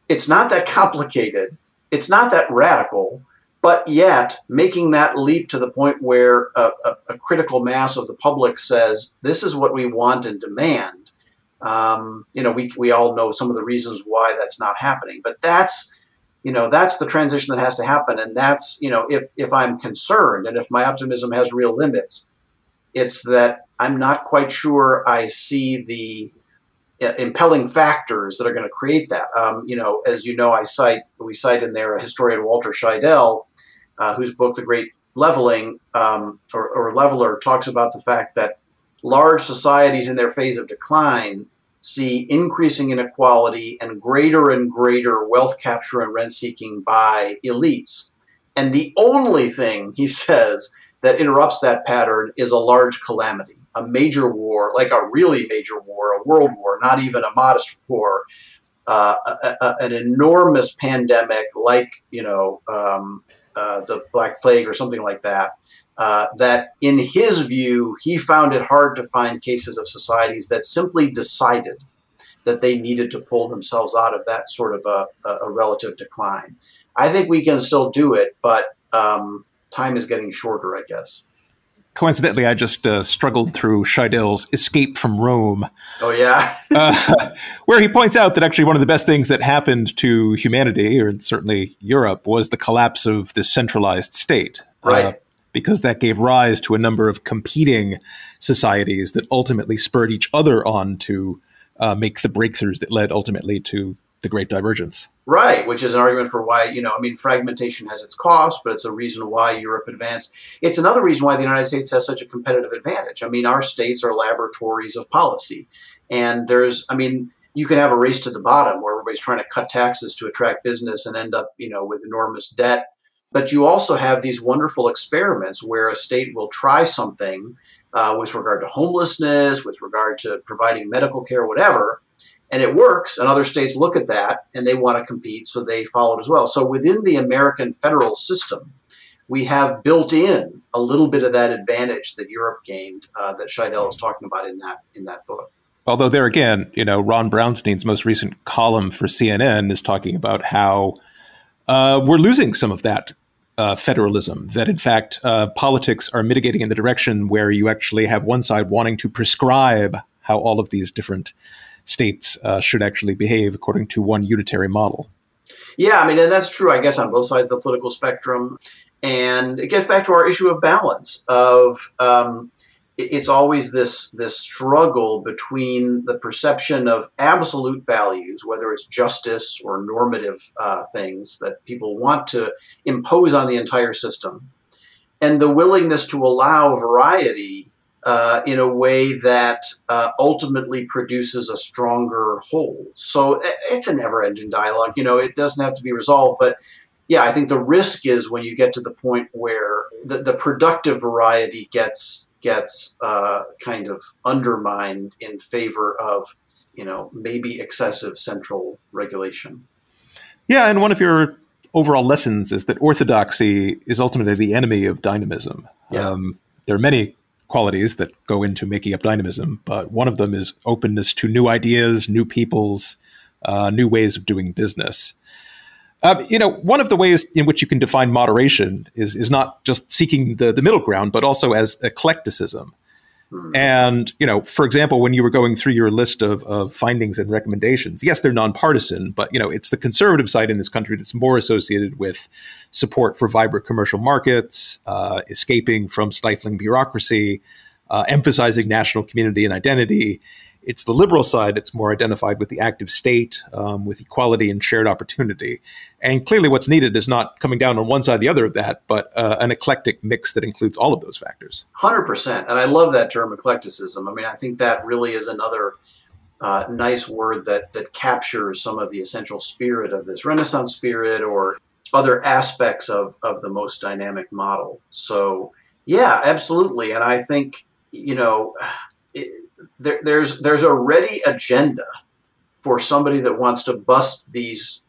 It's not that complicated. It's not that radical, but yet making that leap to the point where a, a, a critical mass of the public says, this is what we want and demand. Um, you know, we, we all know some of the reasons why that's not happening, but that's, you know, that's the transition that has to happen. And that's, you know, if, if I'm concerned and if my optimism has real limits, it's that I'm not quite sure I see the uh, impelling factors that are going to create that. Um, you know, as you know, I cite we cite in there a historian Walter Scheidel, uh, whose book The Great Leveling um, or, or Leveler talks about the fact that large societies in their phase of decline see increasing inequality and greater and greater wealth capture and rent seeking by elites. And the only thing he says that interrupts that pattern is a large calamity a major war, like a really major war, a world war, not even a modest war, uh, a, a, an enormous pandemic like you know um, uh, the Black Plague or something like that. Uh, that in his view, he found it hard to find cases of societies that simply decided that they needed to pull themselves out of that sort of a, a relative decline. I think we can still do it, but um, time is getting shorter, I guess coincidentally, I just uh, struggled through Scheidel's Escape from Rome. Oh, yeah. uh, where he points out that actually one of the best things that happened to humanity, or certainly Europe, was the collapse of the centralized state. Uh, right. Uh, because that gave rise to a number of competing societies that ultimately spurred each other on to uh, make the breakthroughs that led ultimately to the Great Divergence. Right, which is an argument for why, you know, I mean, fragmentation has its cost, but it's a reason why Europe advanced. It's another reason why the United States has such a competitive advantage. I mean, our states are laboratories of policy. And there's, I mean, you can have a race to the bottom where everybody's trying to cut taxes to attract business and end up, you know, with enormous debt. But you also have these wonderful experiments where a state will try something uh, with regard to homelessness, with regard to providing medical care, whatever and it works and other states look at that and they want to compete so they follow it as well. So within the american federal system we have built in a little bit of that advantage that europe gained uh, that scheidel is talking about in that in that book. Although there again you know ron brownstein's most recent column for cnn is talking about how uh, we're losing some of that uh, federalism, that in fact uh, politics are mitigating in the direction where you actually have one side wanting to prescribe how all of these different states uh, should actually behave according to one unitary model. Yeah, I mean, and that's true, I guess, on both sides of the political spectrum. And it gets back to our issue of balance of, um, it's always this this struggle between the perception of absolute values, whether it's justice or normative uh, things that people want to impose on the entire system, and the willingness to allow variety uh, in a way that uh, ultimately produces a stronger whole. So it's a never-ending dialogue. You know, it doesn't have to be resolved, but yeah, I think the risk is when you get to the point where the, the productive variety gets gets uh, kind of undermined in favor of, you know, maybe excessive central regulation. Yeah, and one of your overall lessons is that orthodoxy is ultimately the enemy of dynamism. Yeah. Um, there are many qualities that go into making up dynamism, but one of them is openness to new ideas, new peoples, uh, new ways of doing business. Uh, you know, one of the ways in which you can define moderation is is not just seeking the, the middle ground, but also as eclecticism. Hmm. And, you know, for example, when you were going through your list of, of findings and recommendations, yes, they're nonpartisan, but, you know, it's the conservative side in this country that's more associated with support for vibrant commercial markets, uh, escaping from stifling bureaucracy, uh, emphasizing national community and identity, it's the liberal side that's more identified with the active state, um, with equality and shared opportunity. And clearly, what's needed is not coming down on one side or the other of that, but uh, an eclectic mix that includes all of those factors. 100%. And I love that term, eclecticism. I mean, I think that really is another uh, nice word that, that captures some of the essential spirit of this Renaissance spirit or other aspects of, of the most dynamic model. So, yeah, absolutely. And I think, you know, it, there, there's there's a ready agenda for somebody that wants to bust these,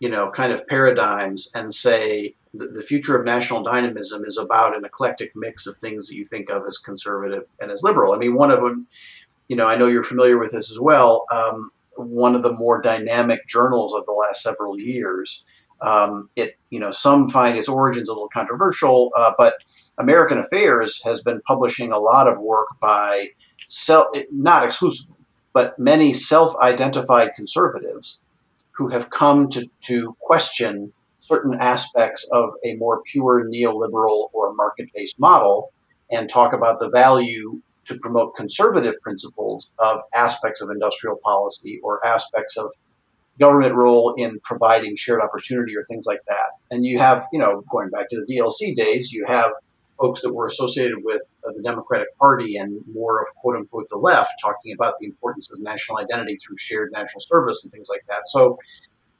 you know, kind of paradigms and say the, the future of national dynamism is about an eclectic mix of things that you think of as conservative and as liberal. I mean, one of them, you know, I know you're familiar with this as well. Um, one of the more dynamic journals of the last several years. Um, it, you know, some find its origins a little controversial, uh, but American Affairs has been publishing a lot of work by self, not exclusively, but many self-identified conservatives who have come to, to question certain aspects of a more pure neoliberal or market-based model and talk about the value to promote conservative principles of aspects of industrial policy or aspects of government role in providing shared opportunity or things like that. And you have, you know, going back to the DLC days, you have folks that were associated with uh, the Democratic Party and more of quote unquote the left talking about the importance of national identity through shared national service and things like that. So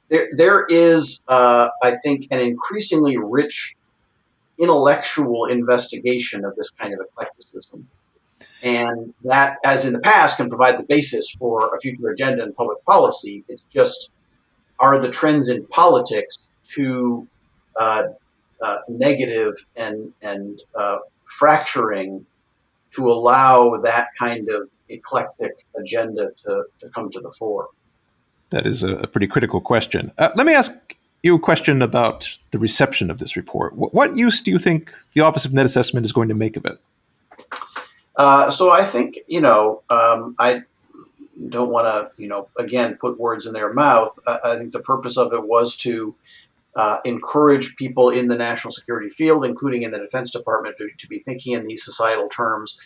there, there is, uh, I think, an increasingly rich intellectual investigation of this kind of eclecticism. And that, as in the past, can provide the basis for a future agenda in public policy. It's just, are the trends in politics too uh, uh, negative and and uh, fracturing to allow that kind of eclectic agenda to, to come to the fore? That is a, a pretty critical question. Uh, let me ask you a question about the reception of this report. What, what, use do you think the Office of Net Assessment is going to make of it? Uh, so I think you know um, I don't want to you know again put words in their mouth. I, I think the purpose of it was to uh, encourage people in the national security field, including in the Defense Department, to, to be thinking in these societal terms.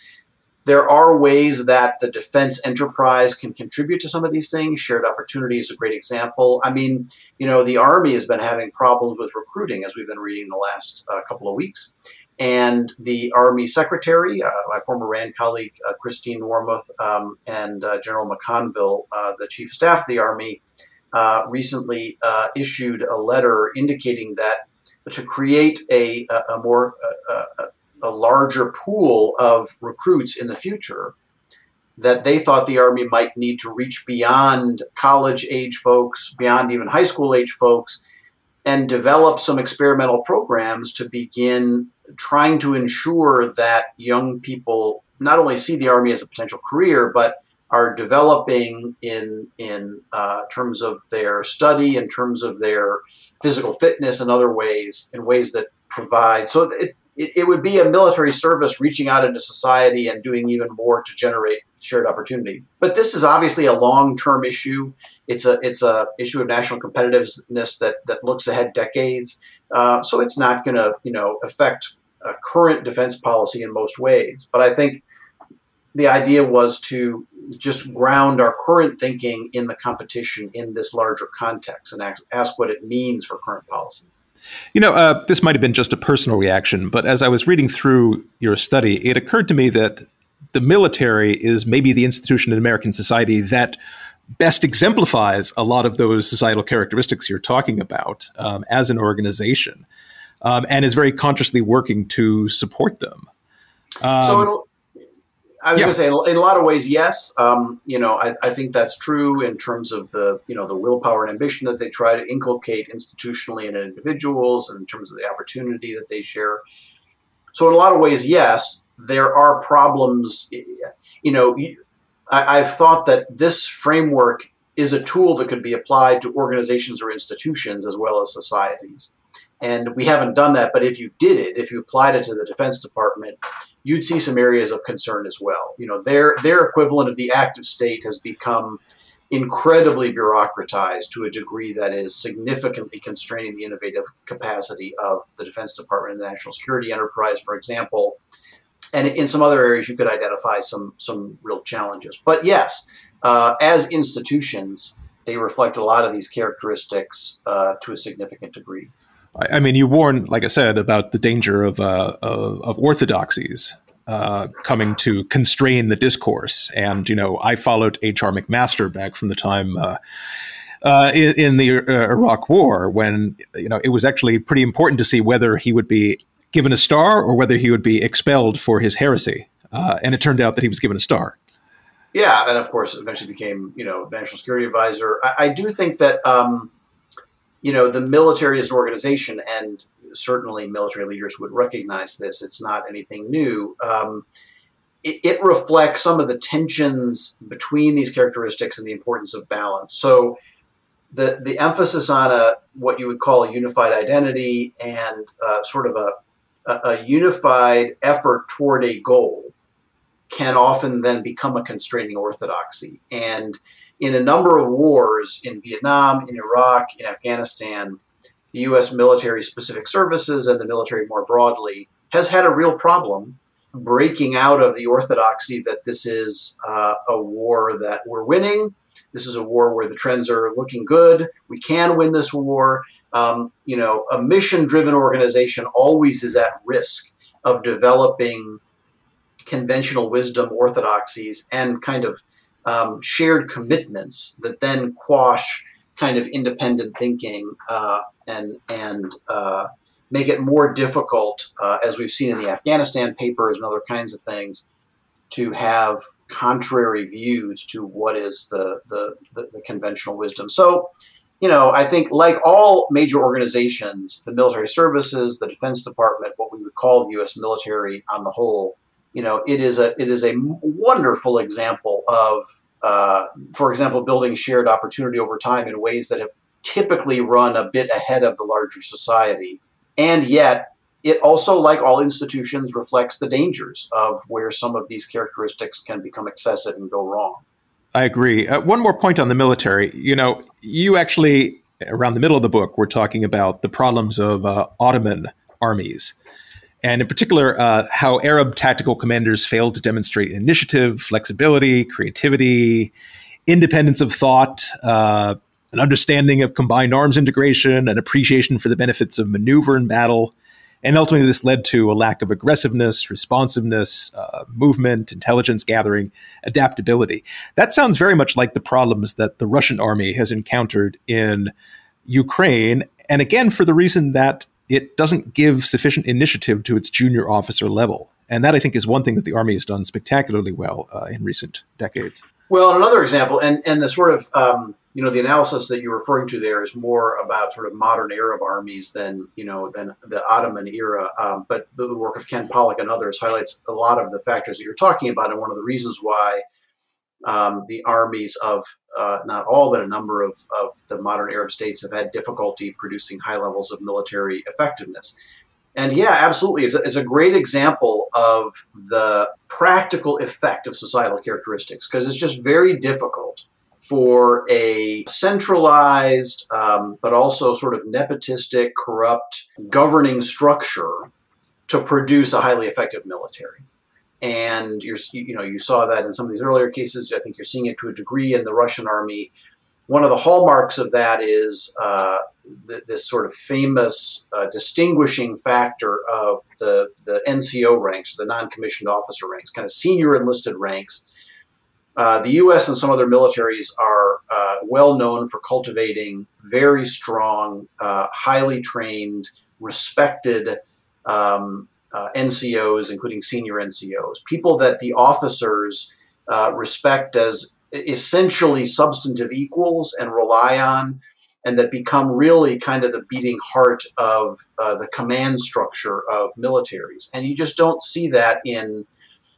There are ways that the defense enterprise can contribute to some of these things. Shared opportunity is a great example. I mean, you know, the Army has been having problems with recruiting, as we've been reading the last uh, couple of weeks. And the Army Secretary, uh, my former RAND colleague, uh, Christine Wormuth, um, and uh, General McConville, uh, the Chief of Staff of the Army, uh, recently uh, issued a letter indicating that to create a, a, more a, a, larger pool of recruits in the future, that they thought the Army might need to reach beyond college age folks, beyond even high school age folks, and develop some experimental programs to begin trying to ensure that young people not only see the Army as a potential career, but are developing in in uh, terms of their study, in terms of their physical fitness, and other ways, in ways that provide. So it, it, it would be a military service reaching out into society and doing even more to generate shared opportunity. But this is obviously a long-term issue. It's a it's a issue of national competitiveness that that looks ahead decades. Uh, so it's not going to you know affect current defense policy in most ways. But I think the idea was to just ground our current thinking in the competition in this larger context and ask what it means for current policy. You know, uh, this might have been just a personal reaction, but as I was reading through your study, it occurred to me that the military is maybe the institution in American society that best exemplifies a lot of those societal characteristics you're talking about um, as an organization um, and is very consciously working to support them. Um, so I was yeah. going to say, in a lot of ways, yes. Um, you know, I, I, think that's true in terms of the, you know, the willpower and ambition that they try to inculcate institutionally in individuals, and in terms of the opportunity that they share. So, in a lot of ways, yes, there are problems. You know, I, I've thought that this framework is a tool that could be applied to organizations or institutions as well as societies. And we haven't done that, but if you did it, if you applied it to the Defense Department, you'd see some areas of concern as well. You know, their their equivalent of the active state has become incredibly bureaucratized to a degree that is significantly constraining the innovative capacity of the Defense Department and the national security enterprise, for example. And in some other areas, you could identify some some real challenges. But yes, uh, as institutions, they reflect a lot of these characteristics uh, to a significant degree. I, mean, you warn, like I said, about the danger of uh, of, of, orthodoxies uh, coming to constrain the discourse. And you know, I followed H.R. McMaster back from the time. Uh, uh in, in, the uh, Iraq War, when you know it was actually pretty important to see whether he would be given a star or whether he would be expelled for his heresy, uh, and it turned out that he was given a star. Yeah, and of course, eventually became you know national security advisor. I, I do think that um, you know, the military is an organization, and certainly military leaders would recognize this. It's not anything new. Um, it, it, reflects some of the tensions between these characteristics and the importance of balance. So, the the emphasis on a what you would call a unified identity and uh, sort of a, a, a unified effort toward a goal can often then become a constraining orthodoxy. And in a number of wars in Vietnam, in Iraq, in Afghanistan, the U.S. military specific services and the military more broadly has had a real problem breaking out of the orthodoxy that this is uh, a war that we're winning. This is a war where the trends are looking good. We can win this war. Um, you know, a mission driven organization always is at risk of developing conventional wisdom orthodoxies and kind of um, shared commitments that then quash kind of independent thinking uh, and and uh, make it more difficult, uh, as we've seen in the Afghanistan papers and other kinds of things, to have contrary views to what is the, the, the, the conventional wisdom. So, you know, I think like all major organizations, the military services, the Defense Department, what we would call the U.S. military on the whole, you know, it is a it is a wonderful example of, uh, for example, building shared opportunity over time in ways that have typically run a bit ahead of the larger society, and yet it also, like all institutions, reflects the dangers of where some of these characteristics can become excessive and go wrong. I agree. Uh, one more point on the military. You know, you actually around the middle of the book were talking about the problems of uh, Ottoman armies and in particular, uh, how Arab tactical commanders failed to demonstrate initiative, flexibility, creativity, independence of thought, uh, an understanding of combined arms integration, an appreciation for the benefits of maneuver in battle. And ultimately, this led to a lack of aggressiveness, responsiveness, uh, movement, intelligence gathering, adaptability. That sounds very much like the problems that the Russian army has encountered in Ukraine. And again, for the reason that it doesn't give sufficient initiative to its junior officer level. And that, I think, is one thing that the Army has done spectacularly well uh, in recent decades. Well, another example, and, and the sort of, um, you know, the analysis that you're referring to there is more about sort of modern Arab armies than, you know, than the Ottoman era. Um, but the work of Ken Pollack and others highlights a lot of the factors that you're talking about. And one of the reasons why um, the armies of uh, not all, but a number of, of the modern Arab states have had difficulty producing high levels of military effectiveness. And yeah, absolutely, it's a, a great example of the practical effect of societal characteristics because it's just very difficult for a centralized, um, but also sort of nepotistic, corrupt governing structure to produce a highly effective military. And you're you know you saw that in some of these earlier cases. I think you're seeing it to a degree in the Russian army. One of the hallmarks of that is uh, th- this sort of famous uh, distinguishing factor of the the NCO ranks, the non-commissioned officer ranks, kind of senior enlisted ranks. Uh, the U.S. and some other militaries are uh, well known for cultivating very strong, uh, highly trained, respected um, uh, NCOs, including senior NCOs, people that the officers uh, respect as essentially substantive equals and rely on, and that become really kind of the beating heart of uh, the command structure of militaries. And you just don't see that in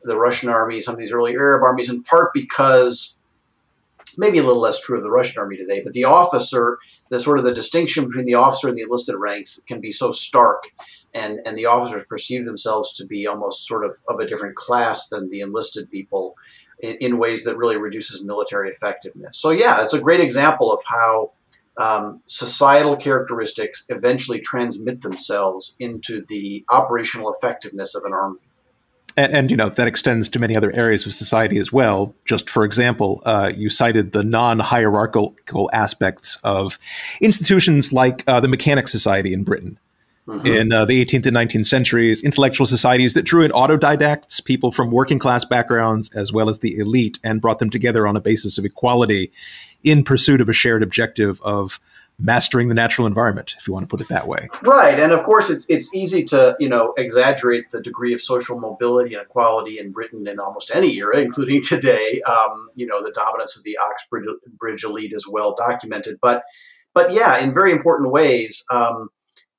the Russian army, some of these early Arab armies, in part because maybe a little less true of the Russian army today, but the officer, the sort of the distinction between the officer and the enlisted ranks can be so stark, and, and the officers perceive themselves to be almost sort of of a different class than the enlisted people in, in ways that really reduces military effectiveness. So yeah, it's a great example of how um, societal characteristics eventually transmit themselves into the operational effectiveness of an army and, and, you know that extends to many other areas of society as well. Just for example, uh, you cited the non-hierarchical aspects of institutions like uh, the Mechanic Society in Britain. Mm-hmm. In uh, the 18th and 19th centuries, intellectual societies that drew in autodidacts, people from working class backgrounds, as well as the elite, and brought them together on a basis of equality in pursuit of a shared objective of mastering the natural environment, if you want to put it that way. Right, and of course, it's it's easy to you know exaggerate the degree of social mobility and equality in Britain in almost any era, including today. Um, you know, the dominance of the Oxbridge elite is well documented, but but yeah, in very important ways. Um,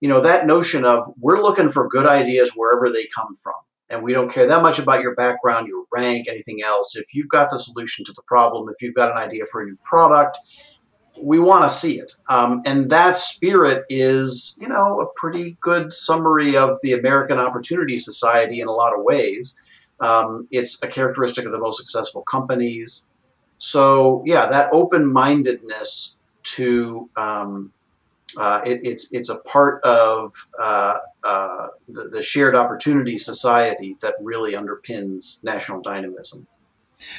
you know that notion of we're looking for good ideas wherever they come from and we don't care that much about your background, your rank, anything else. If you've got the solution to the problem, if you've got an idea for a new product, we want to see it. Um, and that spirit is, you know, a pretty good summary of the American Opportunity Society in a lot of ways. Um, it's a characteristic of the most successful companies. So, yeah, that open mindedness to um, uh, it, it's it's a part of uh, uh, the, the shared opportunity society that really underpins national dynamism.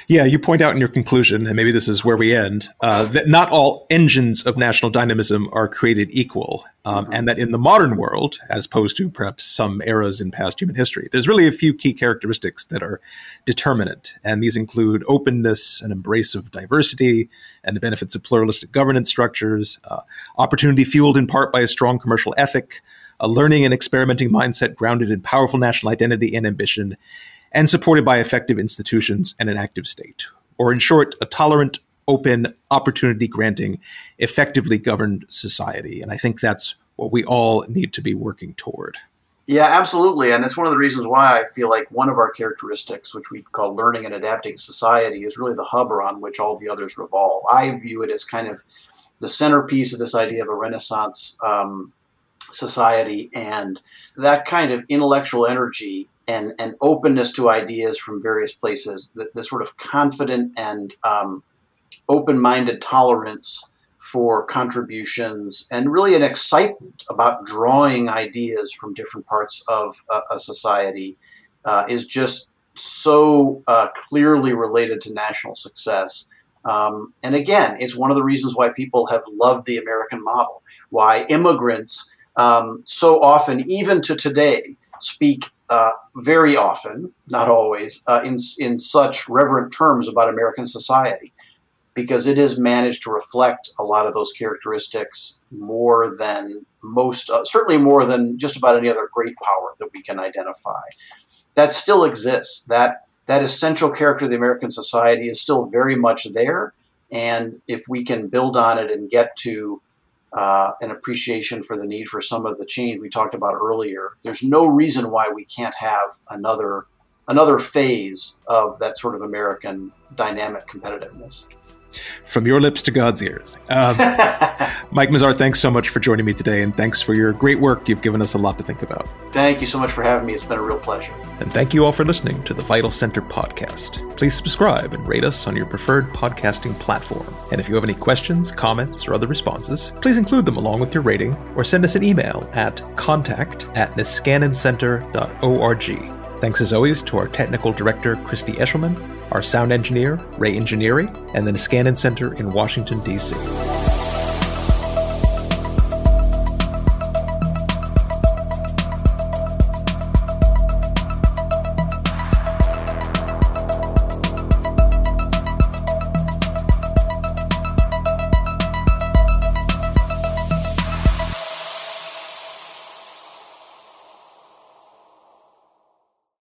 Yeah, you point out in your conclusion, and maybe this is where we end, uh, that not all engines of national dynamism are created equal, um, mm-hmm. and that in the modern world, as opposed to perhaps some eras in past human history, there's really a few key characteristics that are determinant, and these include openness and embrace of diversity, and the benefits of pluralistic governance structures, uh, opportunity fueled in part by a strong commercial ethic, a learning and experimenting mindset grounded in powerful national identity and ambition and supported by effective institutions and an active state. Or, in short, a tolerant, open, opportunity granting, effectively governed society. And I think that's what we all need to be working toward. Yeah, absolutely. And it's one of the reasons why I feel like one of our characteristics, which we call learning and adapting society, is really the hub around which all the others revolve. I view it as kind of the centerpiece of this idea of a Renaissance um, society and that kind of intellectual energy and, and openness to ideas from various places, the, the sort of confident and um, open minded tolerance for contributions, and really an excitement about drawing ideas from different parts of a, a society uh, is just so uh, clearly related to national success. Um, and again, it's one of the reasons why people have loved the American model, why immigrants um, so often, even to today, speak uh, very often, not always, uh, in, in such reverent terms about American society, because it has managed to reflect a lot of those characteristics more than most, uh, certainly more than just about any other great power that we can identify. That still exists. That that essential character of the American society is still very much there. And if we can build on it and get to uh, an appreciation for the need for some of the change we talked about earlier. There's no reason why we can't have another another phase of that sort of American dynamic competitiveness. From your lips to God's ears. Um, Mike Mazarr, thanks so much for joining me today, and thanks for your great work. You've given us a lot to think about. Thank you so much for having me. It's been a real pleasure. And thank you all for listening to the Vital Center podcast. Please subscribe and rate us on your preferred podcasting platform. And if you have any questions, comments, or other responses, please include them along with your rating or send us an email at contact at niskanencenter.org. Thanks as always to our technical director, Christy Eshelman, our sound engineer, Ray Engineering, and the Niskanen Center in Washington, D.C.